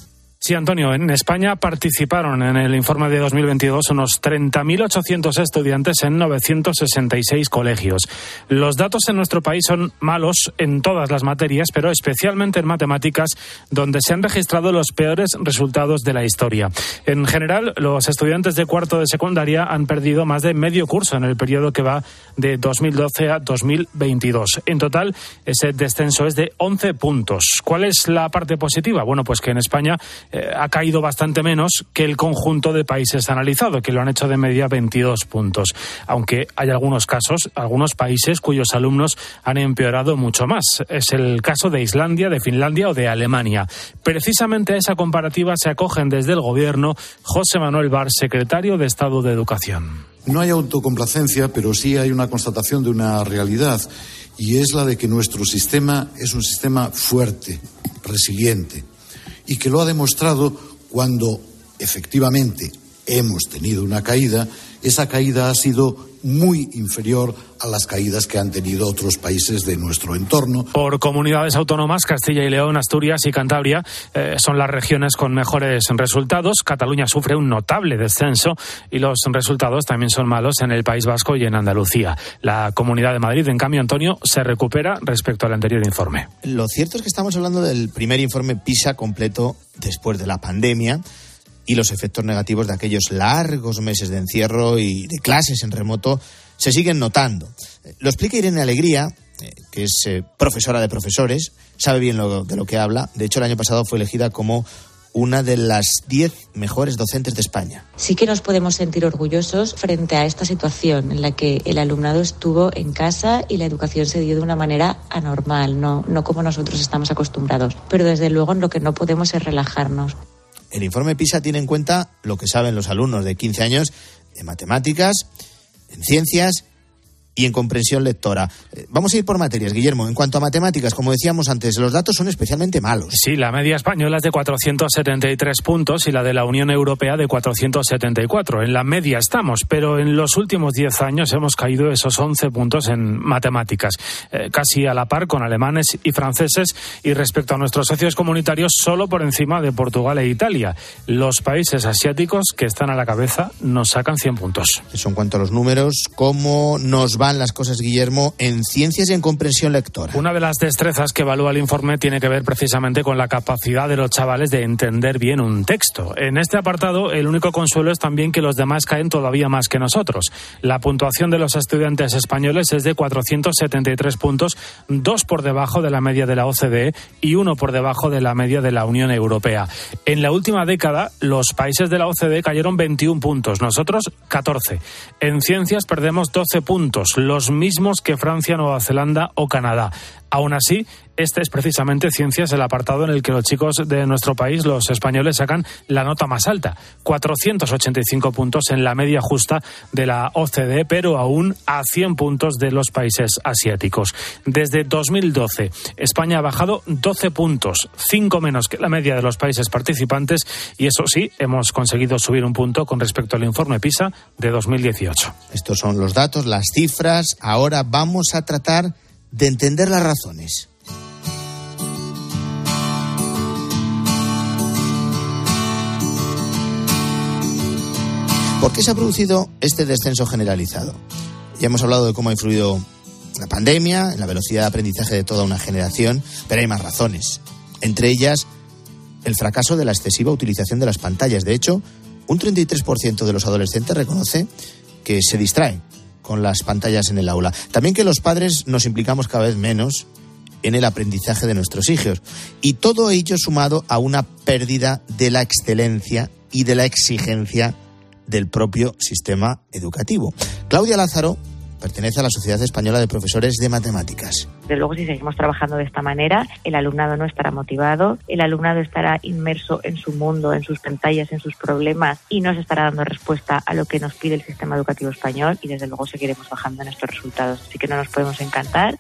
Sí, Antonio, en España participaron en el informe de 2022 unos 30.800 estudiantes en 966 colegios. Los datos en nuestro país son malos en todas las materias, pero especialmente en matemáticas, donde se han registrado los peores resultados de la historia. En general, los estudiantes de cuarto de secundaria han perdido más de medio curso en el periodo que va de 2012 a 2022. En total, ese descenso es de 11 puntos. ¿Cuál es la parte positiva? Bueno, pues que en España eh, ha caído bastante menos que el conjunto de países analizados, que lo han hecho de media 22 puntos. Aunque hay algunos casos, algunos países cuyos alumnos han empeorado mucho más. Es el caso de Islandia, de Finlandia o de Alemania. Precisamente a esa comparativa se acogen desde el gobierno José Manuel Bar, secretario de Estado de Educación. No hay autocomplacencia, pero sí hay una constatación de una realidad, y es la de que nuestro sistema es un sistema fuerte, resiliente, y que lo ha demostrado cuando efectivamente hemos tenido una caída, esa caída ha sido muy inferior a las caídas que han tenido otros países de nuestro entorno. Por comunidades autónomas, Castilla y León, Asturias y Cantabria eh, son las regiones con mejores resultados. Cataluña sufre un notable descenso y los resultados también son malos en el País Vasco y en Andalucía. La Comunidad de Madrid, en cambio, Antonio, se recupera respecto al anterior informe. Lo cierto es que estamos hablando del primer informe PISA completo después de la pandemia y los efectos negativos de aquellos largos meses de encierro y de clases en remoto se siguen notando. Lo explica Irene Alegría, eh, que es eh, profesora de profesores, sabe bien lo, de lo que habla. De hecho, el año pasado fue elegida como una de las diez mejores docentes de España. Sí que nos podemos sentir orgullosos frente a esta situación en la que el alumnado estuvo en casa y la educación se dio de una manera anormal, no, no como nosotros estamos acostumbrados. Pero desde luego lo que no podemos es relajarnos. El informe PISA tiene en cuenta lo que saben los alumnos de 15 años en matemáticas, en ciencias y en comprensión lectora. Eh, vamos a ir por materias, Guillermo. En cuanto a matemáticas, como decíamos antes, los datos son especialmente malos. Sí, la media española es de 473 puntos y la de la Unión Europea de 474. En la media estamos, pero en los últimos 10 años hemos caído esos 11 puntos en matemáticas, eh, casi a la par con alemanes y franceses y respecto a nuestros socios comunitarios solo por encima de Portugal e Italia. Los países asiáticos que están a la cabeza nos sacan 100 puntos. Eso en cuanto a los números, ¿cómo nos las cosas, Guillermo, en ciencias y en comprensión lectora? Una de las destrezas que evalúa el informe tiene que ver precisamente con la capacidad de los chavales de entender bien un texto. En este apartado, el único consuelo es también que los demás caen todavía más que nosotros. La puntuación de los estudiantes españoles es de 473 puntos, dos por debajo de la media de la OCDE y uno por debajo de la media de la Unión Europea. En la última década, los países de la OCDE cayeron 21 puntos, nosotros 14. En ciencias perdemos 12 puntos, los mismos que Francia, Nueva Zelanda o Canadá. Aún así, este es precisamente Ciencias, el apartado en el que los chicos de nuestro país, los españoles, sacan la nota más alta, 485 puntos en la media justa de la OCDE, pero aún a 100 puntos de los países asiáticos. Desde 2012, España ha bajado 12 puntos, 5 menos que la media de los países participantes, y eso sí, hemos conseguido subir un punto con respecto al informe PISA de 2018. Estos son los datos, las cifras. Ahora vamos a tratar de entender las razones. ¿Por qué se ha producido este descenso generalizado? Ya hemos hablado de cómo ha influido la pandemia en la velocidad de aprendizaje de toda una generación, pero hay más razones. Entre ellas, el fracaso de la excesiva utilización de las pantallas. De hecho, un 33% de los adolescentes reconoce que se distraen con las pantallas en el aula. También que los padres nos implicamos cada vez menos en el aprendizaje de nuestros hijos. Y todo ello sumado a una pérdida de la excelencia y de la exigencia del propio sistema educativo. Claudia Lázaro pertenece a la Sociedad Española de Profesores de Matemáticas. De luego, si seguimos trabajando de esta manera, el alumnado no estará motivado, el alumnado estará inmerso en su mundo, en sus pantallas, en sus problemas y no se estará dando respuesta a lo que nos pide el sistema educativo español y desde luego seguiremos bajando en estos resultados. Así que no nos podemos encantar.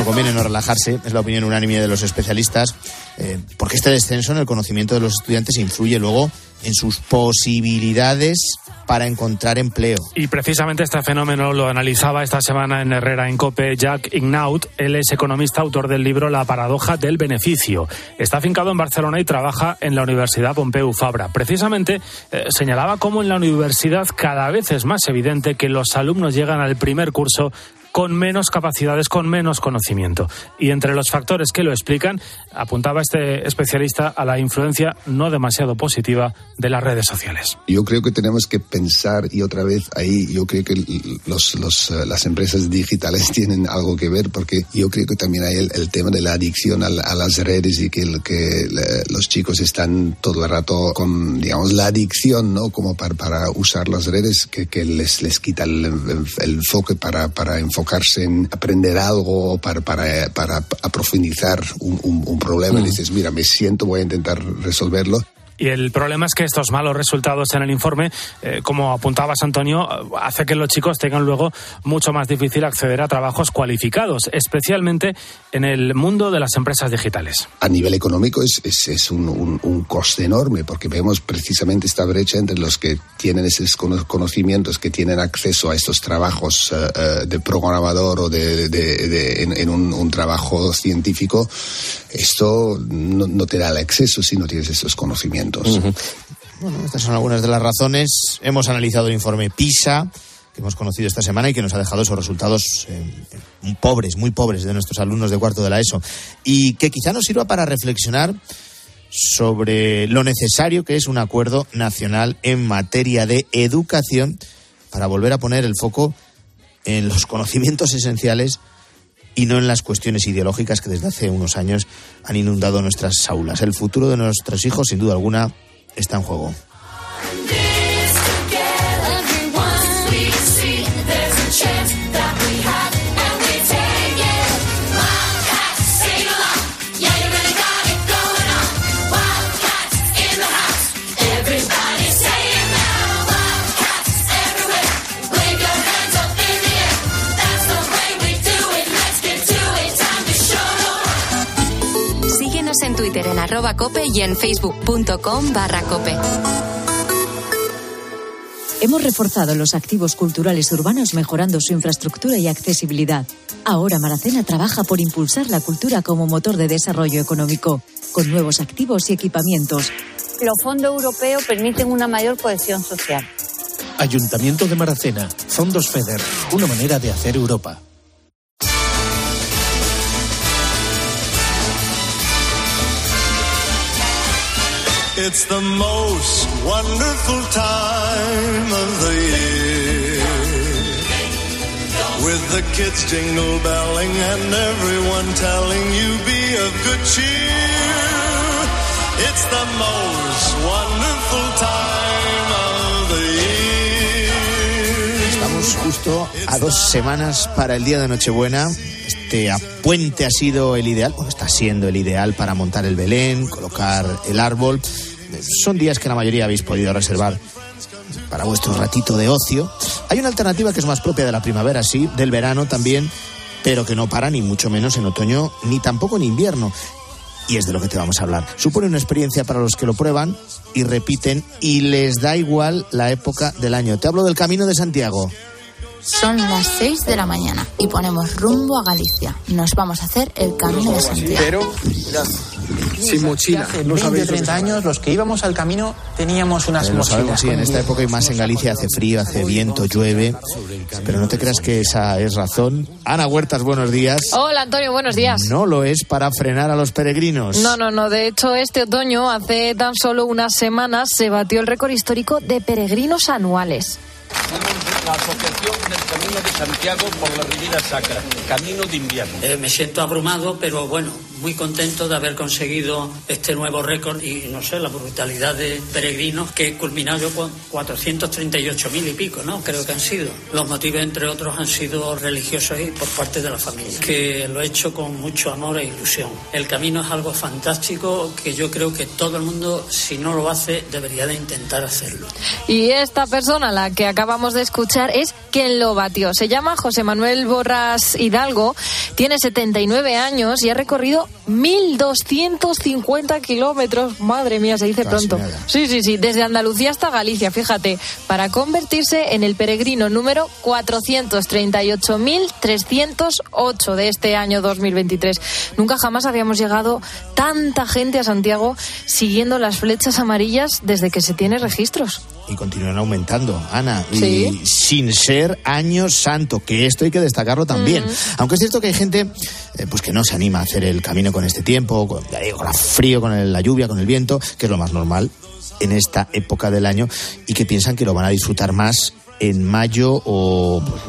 No conviene no relajarse, es la opinión unánime de los especialistas, eh, porque este descenso en el conocimiento de los estudiantes influye luego en sus posibilidades para encontrar empleo. Y precisamente este fenómeno lo analizaba esta semana en Herrera en Cope Jack Ignaut. Él es economista, autor del libro La paradoja del beneficio. Está afincado en Barcelona y trabaja en la Universidad Pompeu Fabra. Precisamente eh, señalaba cómo en la universidad cada vez es más evidente que los alumnos llegan al primer curso con menos capacidades, con menos conocimiento. Y entre los factores que lo explican, apuntaba este especialista a la influencia no demasiado positiva de las redes sociales. Yo creo que tenemos que pensar y otra vez ahí yo creo que los, los, eh, las empresas digitales (laughs) tienen algo que ver porque yo creo que también hay el, el tema de la adicción a, a, las redes y que, el, que los chicos están todo el rato con, digamos, la adicción, ¿no? Como para, para usar las redes que, que les, les quita el, el enfoque para, para enfocarse en aprender algo para, para, para profundizar un, un, un problema mm. y dices, mira, me siento, voy a intentar resolverlo. Y el problema es que estos malos resultados en el informe, eh, como apuntabas Antonio, hace que los chicos tengan luego mucho más difícil acceder a trabajos cualificados, especialmente en el mundo de las empresas digitales. A nivel económico es, es, un, coste enorme porque vemos precisamente esta brecha entre los que tienen esos conocimientos, que tienen acceso a estos trabajos uh, uh, de programador o de, en un, trabajo científico. Esto no, no te da el acceso si no tienes esos conocimientos. Uh -huh. Bueno, estas son algunas de las razones. Hemos analizado el informe PISA que hemos conocido esta semana y que nos ha dejado esos resultados eh, pobres, muy pobres de nuestros alumnos de cuarto de la ESO y que quizá nos sirva para reflexionar sobre lo necesario que es un acuerdo nacional en materia de educación para volver a poner el foco en los conocimientos esenciales y no en las cuestiones ideológicas que desde hace unos años han inundado nuestras aulas. El futuro de nuestros hijos, sin duda alguna, está en juego. Arroba cope y en facebook.com barra cope. Hemos reforzado los activos culturales urbanos mejorando su infraestructura y accesibilidad. Ahora Maracena trabaja por impulsar la cultura como motor de desarrollo económico, con nuevos activos y equipamientos. Los fondos europeos permiten una mayor cohesión social. Ayuntamiento de Maracena, Fondos FEDER, una manera de hacer Europa. It's the most wonderful time of the year. With the kids jingle belling and everyone telling you be of good cheer. It's the most wonderful time of the year. Estamos justo a dos semanas para el día de Nochebuena. Este puente ha sido el ideal, bueno, está siendo el ideal para montar el Belén, colocar el árbol son días que la mayoría habéis podido reservar para vuestro ratito de ocio. Hay una alternativa que es más propia de la primavera, sí, del verano también, pero que no para ni mucho menos en otoño ni tampoco en invierno. Y es de lo que te vamos a hablar. Supone una experiencia para los que lo prueban y repiten y les da igual la época del año. Te hablo del Camino de Santiago. Son las 6 de la mañana y ponemos rumbo a Galicia. Nos vamos a hacer el Camino de Santiago. Pero, sin mochila. Hace 20 o 30 años, los que íbamos al camino teníamos unas eh, mochilas. Sabemos, sí, en esta época y más en Galicia hace frío, hace viento, llueve. Pero no te creas que esa es razón. Ana Huertas, buenos días. Hola, Antonio, buenos días. No lo es para frenar a los peregrinos. No, no, no. De hecho, este otoño, hace tan solo unas semanas, se batió el récord histórico de peregrinos anuales la Asociación del Camino de Santiago por la Ribera Sacra, Camino de Invierno. Eh, me siento abrumado, pero bueno, muy contento de haber conseguido este nuevo récord y, no sé, la brutalidad de peregrinos que he culminado yo con 438 mil y pico, ¿no? Creo que han sido. Los motivos, entre otros, han sido religiosos y por parte de la familia, que lo he hecho con mucho amor e ilusión. El camino es algo fantástico que yo creo que todo el mundo, si no lo hace, debería de intentar hacerlo. Y esta persona, la que acabamos de escuchar, es quien lo batió. Se llama José Manuel Borras Hidalgo, tiene 79 años y ha recorrido 1.250 kilómetros. Madre mía, se dice Casi pronto. nada. Sí, sí, sí, desde Andalucía hasta Galicia, fíjate, para convertirse en el peregrino número 438.308 de este año 2023. Nunca jamás habíamos llegado tanta gente a Santiago siguiendo las flechas amarillas desde que se tiene registros. Y continúan aumentando, Ana, y Sí. sin ser año santo, que esto hay que destacarlo también. Aunque es cierto que hay gente eh, pues que no se anima a hacer el camino con este tiempo, con, con el frío, con el- la lluvia, con el viento, que es lo más normal en esta época del año, y que piensan que lo van a disfrutar más en mayo o pues,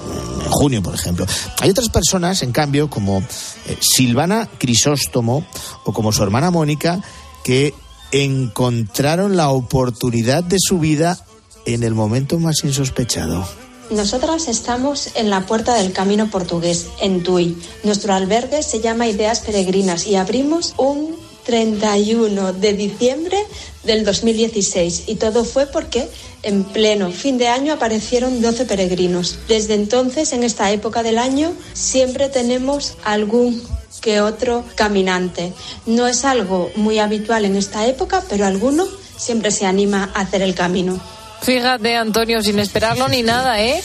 en junio, por ejemplo. Hay otras personas, en cambio, como eh, Silvana Crisóstomo o como su hermana Mónica, que encontraron la oportunidad de su vida en el momento más insospechado. Nosotras estamos en la puerta del Camino Portugués, en Tui. Nuestro albergue se llama Ideas Peregrinas y abrimos un 31 de diciembre del 2016 y todo fue porque en pleno fin de año aparecieron 12 peregrinos. Desde entonces, en esta época del año, siempre tenemos algún que otro caminante. No es algo muy habitual en esta época, pero alguno siempre se anima a hacer el camino. Fíjate, Antonio, sin esperarlo ni nada, ¿eh?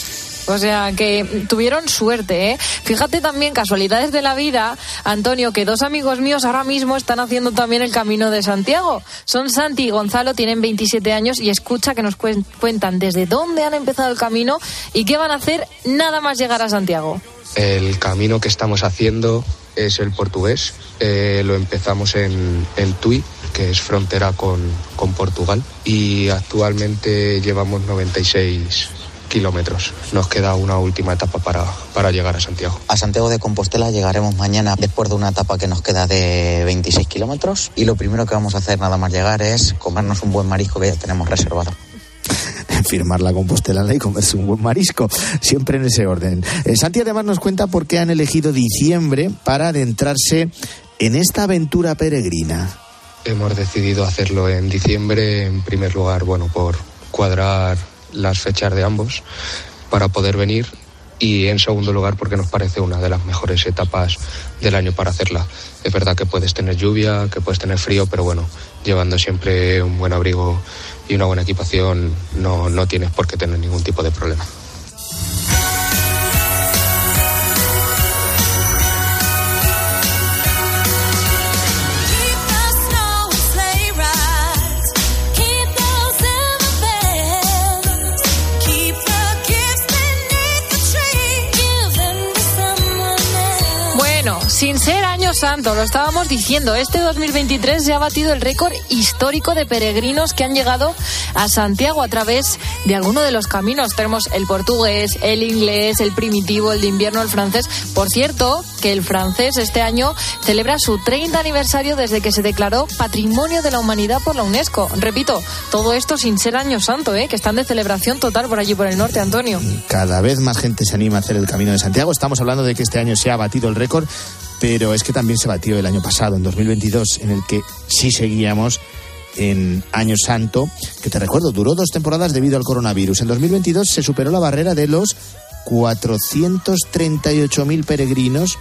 O sea, que tuvieron suerte, ¿eh? Fíjate también, casualidades de la vida, Antonio, que dos amigos míos ahora mismo están haciendo también el Camino de Santiago. Son Santi y Gonzalo, tienen 27 años y escucha que nos cuen- cuentan desde dónde han empezado el camino y qué van a hacer nada más llegar a Santiago. El camino que estamos haciendo es el portugués. Eh, lo empezamos en, en Tui, que es frontera con, con Portugal, y actualmente llevamos 96 kilómetros. Nos queda una última etapa para, para llegar a Santiago. A Santiago de Compostela llegaremos mañana después de una etapa que nos queda de 26 kilómetros y lo primero que vamos a hacer nada más llegar es comernos un buen marisco que ya tenemos reservado. (laughs) firmar la compostelana y comerse un buen marisco, siempre en ese orden. Eh, Santi además nos cuenta por qué han elegido diciembre para adentrarse en esta aventura peregrina. Hemos decidido hacerlo en diciembre, en primer lugar, bueno, por cuadrar las fechas de ambos para poder venir y en segundo lugar porque nos parece una de las mejores etapas del año para hacerla. Es verdad que puedes tener lluvia, que puedes tener frío, pero bueno, llevando siempre un buen abrigo y una buena equipación no, no tienes por qué tener ningún tipo de problema. Bueno, sin ser año santo, lo estábamos diciendo, este 2023 se ha batido el récord histórico de peregrinos que han llegado a Santiago a través de alguno de los caminos. Tenemos el portugués, el inglés, el primitivo, el de invierno, el francés. Por cierto, que el francés este año celebra su 30 aniversario desde que se declaró Patrimonio de la Humanidad por la UNESCO. Repito, todo esto sin ser año santo, ¿eh? que están de celebración total por allí por el norte, Antonio. Cada vez más gente se anima a hacer el Camino de Santiago. Estamos hablando de que este año se ha batido el récord, pero es que también se batió el año pasado, en 2022, en el que sí seguíamos en Año Santo, que te recuerdo, duró dos temporadas debido al coronavirus. En 2022 se superó la barrera de los 438.000 peregrinos,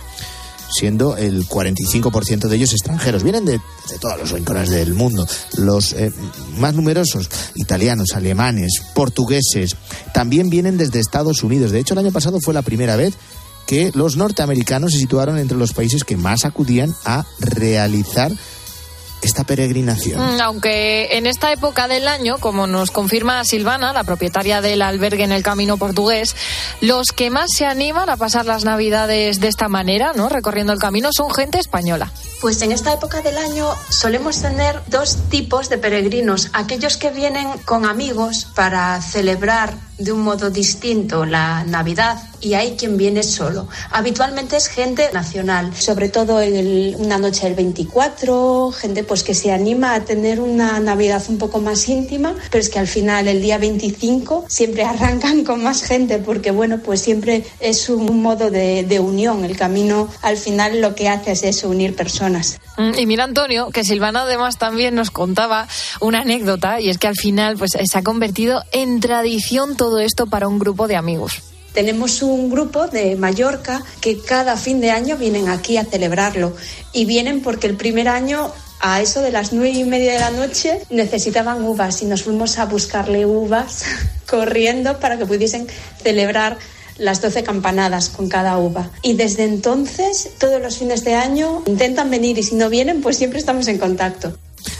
siendo el 45% de ellos extranjeros. Vienen de, de todos los rincones del mundo. Los eh, más numerosos, italianos, alemanes, portugueses, también vienen desde Estados Unidos. De hecho, el año pasado fue la primera vez que los norteamericanos se situaron entre los países que más acudían a realizar esta peregrinación. Mm, Aunque en esta época del año, como nos confirma Silvana, la propietaria del albergue en el Camino Portugués, los que más se animan a pasar las Navidades de esta manera, ¿no? Recorriendo el camino, son gente española. Pues en esta época del año solemos tener dos tipos de peregrinos. Aquellos que vienen con amigos para celebrar de un modo distinto la Navidad y hay quien viene solo. Habitualmente es gente nacional, sobre todo en el- una noche del 24, gente pues que se anima a tener una Navidad un poco más íntima, pero es que al final el día 25 siempre (laughs) arrancan con más gente porque bueno, pues siempre es un modo de, de unión. El camino al final lo que hace es eso, unir personas. Mm, Y mira Antonio, que Silvana además también nos contaba una anécdota y es que al final pues se ha convertido en tradición todo esto para un grupo de amigos. Tenemos un grupo de Mallorca que cada fin de año vienen aquí a celebrarlo. Y vienen porque el primer año a eso de las nueve y media de la noche necesitaban uvas. Y nos fuimos a buscarle uvas (laughs) corriendo para que pudiesen celebrar las 12 campanadas con cada uva. Y desde entonces, todos los fines de año intentan venir y si no vienen, pues siempre estamos en contacto.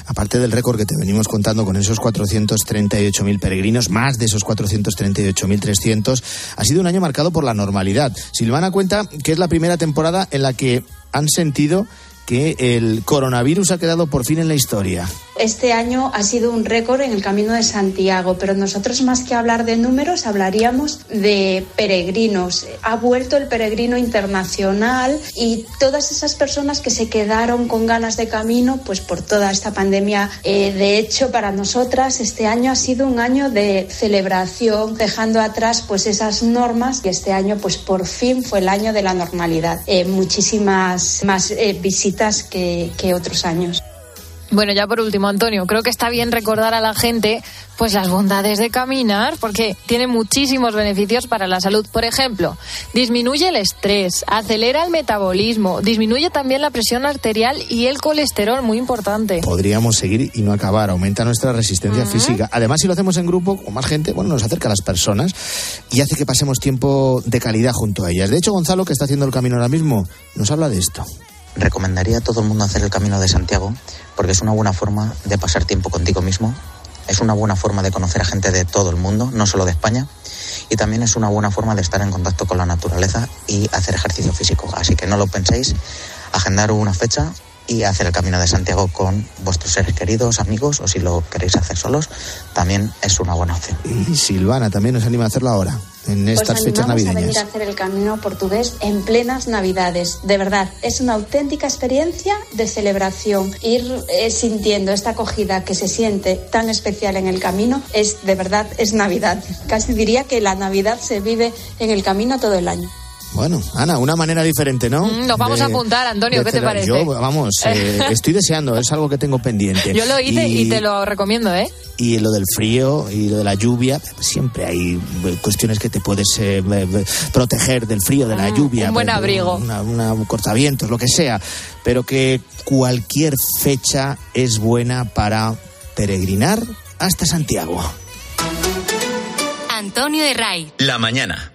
Aparte del récord que te venimos contando con esos 438.000 peregrinos, más de esos 438.300, ha sido un año marcado por la normalidad. Silvana cuenta que es la primera temporada en la que han sentido que el coronavirus ha quedado por fin en la historia. Este año ha sido un récord en el Camino de Santiago, pero nosotros más que hablar de números hablaríamos de peregrinos. Ha vuelto el peregrino internacional y todas esas personas que se quedaron con ganas de camino, pues por toda esta pandemia. Eh, de hecho, para nosotras este año ha sido un año de celebración, dejando atrás pues esas normas y este año pues por fin fue el año de la normalidad. Eh, muchísimas más eh, visitas que, que otros años. Bueno, ya por último, Antonio, creo que está bien recordar a la gente pues las bondades de caminar porque tiene muchísimos beneficios para la salud. Por ejemplo, disminuye el estrés, acelera el metabolismo, disminuye también la presión arterial y el colesterol, muy importante. Podríamos seguir y no acabar, aumenta nuestra resistencia física. Además, si lo hacemos en grupo con más gente, bueno, nos acerca a las personas y hace que pasemos tiempo de calidad junto a ellas. De hecho, Gonzalo, que está haciendo el camino ahora mismo, nos habla de esto. Recomendaría a todo el mundo hacer el Camino de Santiago porque es una buena forma de pasar tiempo contigo mismo, es una buena forma de conocer a gente de todo el mundo, no solo de España, y también es una buena forma de estar en contacto con la naturaleza y hacer ejercicio físico. Así que no lo penséis, agendar una fecha y hacer el Camino de Santiago con vuestros seres queridos, amigos, o si lo queréis hacer solos, también es una buena opción. Y Silvana también nos anima a hacerlo ahora, en estas Os fechas animamos a venir a hacer el camino portugués en plenas navidades. De verdad, es una auténtica experiencia de celebración. Ir eh, sintiendo esta acogida que se siente tan especial en el camino es de verdad es Navidad. Casi diría que la Navidad se vive en el camino todo el año. Bueno, Ana, una manera diferente, ¿no? Mm, nos vamos a apuntar, Antonio, ¿qué te parece? Yo, vamos, eh, (laughs) estoy deseando, es algo que tengo pendiente. Yo lo hice y... te lo recomiendo, ¿eh? Y lo del frío y lo de la lluvia, siempre hay eh, cuestiones que te puedes eh, eh, proteger del frío, de la lluvia. un buen pues, abrigo. Una, una cortavientos, lo que sea. Pero que cualquier fecha es buena para peregrinar hasta Santiago. Antonio de Ray. La mañana.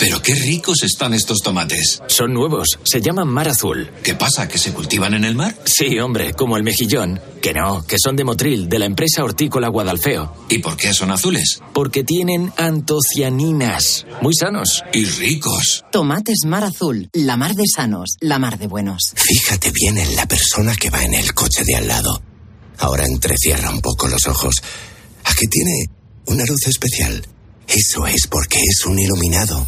Pero qué ricos están estos tomates. Son nuevos, se llaman mar azul. ¿Qué pasa? ¿Que se cultivan en el mar? Sí, hombre, como el mejillón. Que no, que son de Motril, de la empresa hortícola Guadalfeo. ¿Y por qué son azules? Porque tienen antocianinas. Muy sanos. Y ricos. Tomates mar azul, la mar de sanos, la mar de buenos. Fíjate bien en la persona que va en el coche de al lado. Ahora entrecierra un poco los ojos. ¿A qué tiene una luz especial? Eso es porque es un iluminado.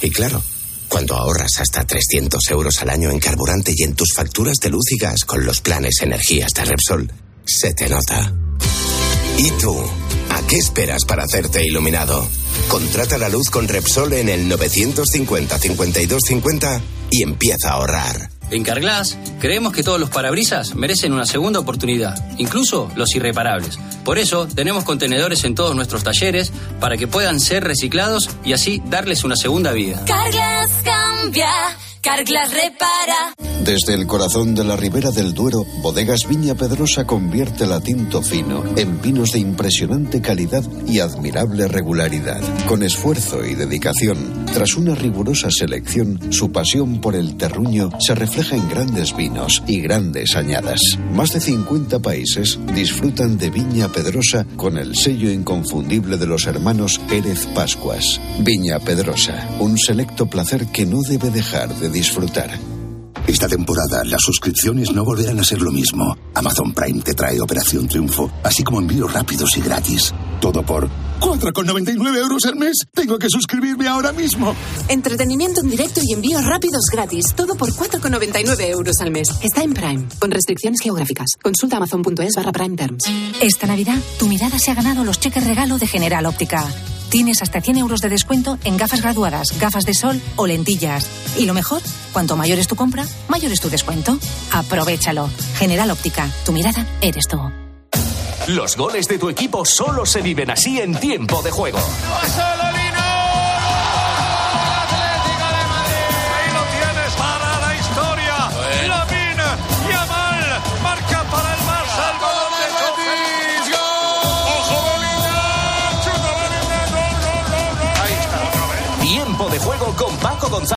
Y claro, cuando ahorras hasta 300 euros al año en carburante y en tus facturas de luz y gas con los planes energías de Repsol, se te nota. ¿Y tú? ¿A qué esperas para hacerte iluminado? Contrata la luz con Repsol en el 950 52 50 y empieza a ahorrar. En Carglass creemos que todos los parabrisas merecen una segunda oportunidad, incluso los irreparables. Por eso tenemos contenedores en todos nuestros talleres para que puedan ser reciclados y así darles una segunda vida. Carglass cambia, Desde el corazón de la ribera del Duero, Bodegas Viña Pedrosa convierte la tinto fino en vinos de impresionante calidad y admirable regularidad. Con esfuerzo y dedicación, tras una rigurosa selección, su pasión por el terruño se refleja en grandes vinos y grandes añadas. Más de 50 países disfrutan de Viña Pedrosa con el sello inconfundible de los hermanos Pérez Pascuas. Viña Pedrosa, un selecto placer que no debe dejar de disfrutar. Esta temporada las suscripciones no volverán a ser lo mismo. Amazon Prime te trae Operación Triunfo, así como envíos rápidos y gratis. Todo por 4,99 euros al mes. Tengo que suscribirme ahora mismo. Entretenimiento en directo y envíos rápidos gratis. Todo por 4,99 euros al mes. Está en Prime, con restricciones geográficas. Consulta amazon.es barra Prime Terms. Esta Navidad, tu mirada se ha ganado los cheques regalo de General Óptica. Tienes hasta 100 euros de descuento en gafas graduadas, gafas de sol o lentillas. Y lo mejor, cuanto mayor es tu compra, mayor es tu descuento. Aprovechalo. General Óptica, tu mirada eres tú. Los goles de tu equipo solo se viven así en tiempo de juego.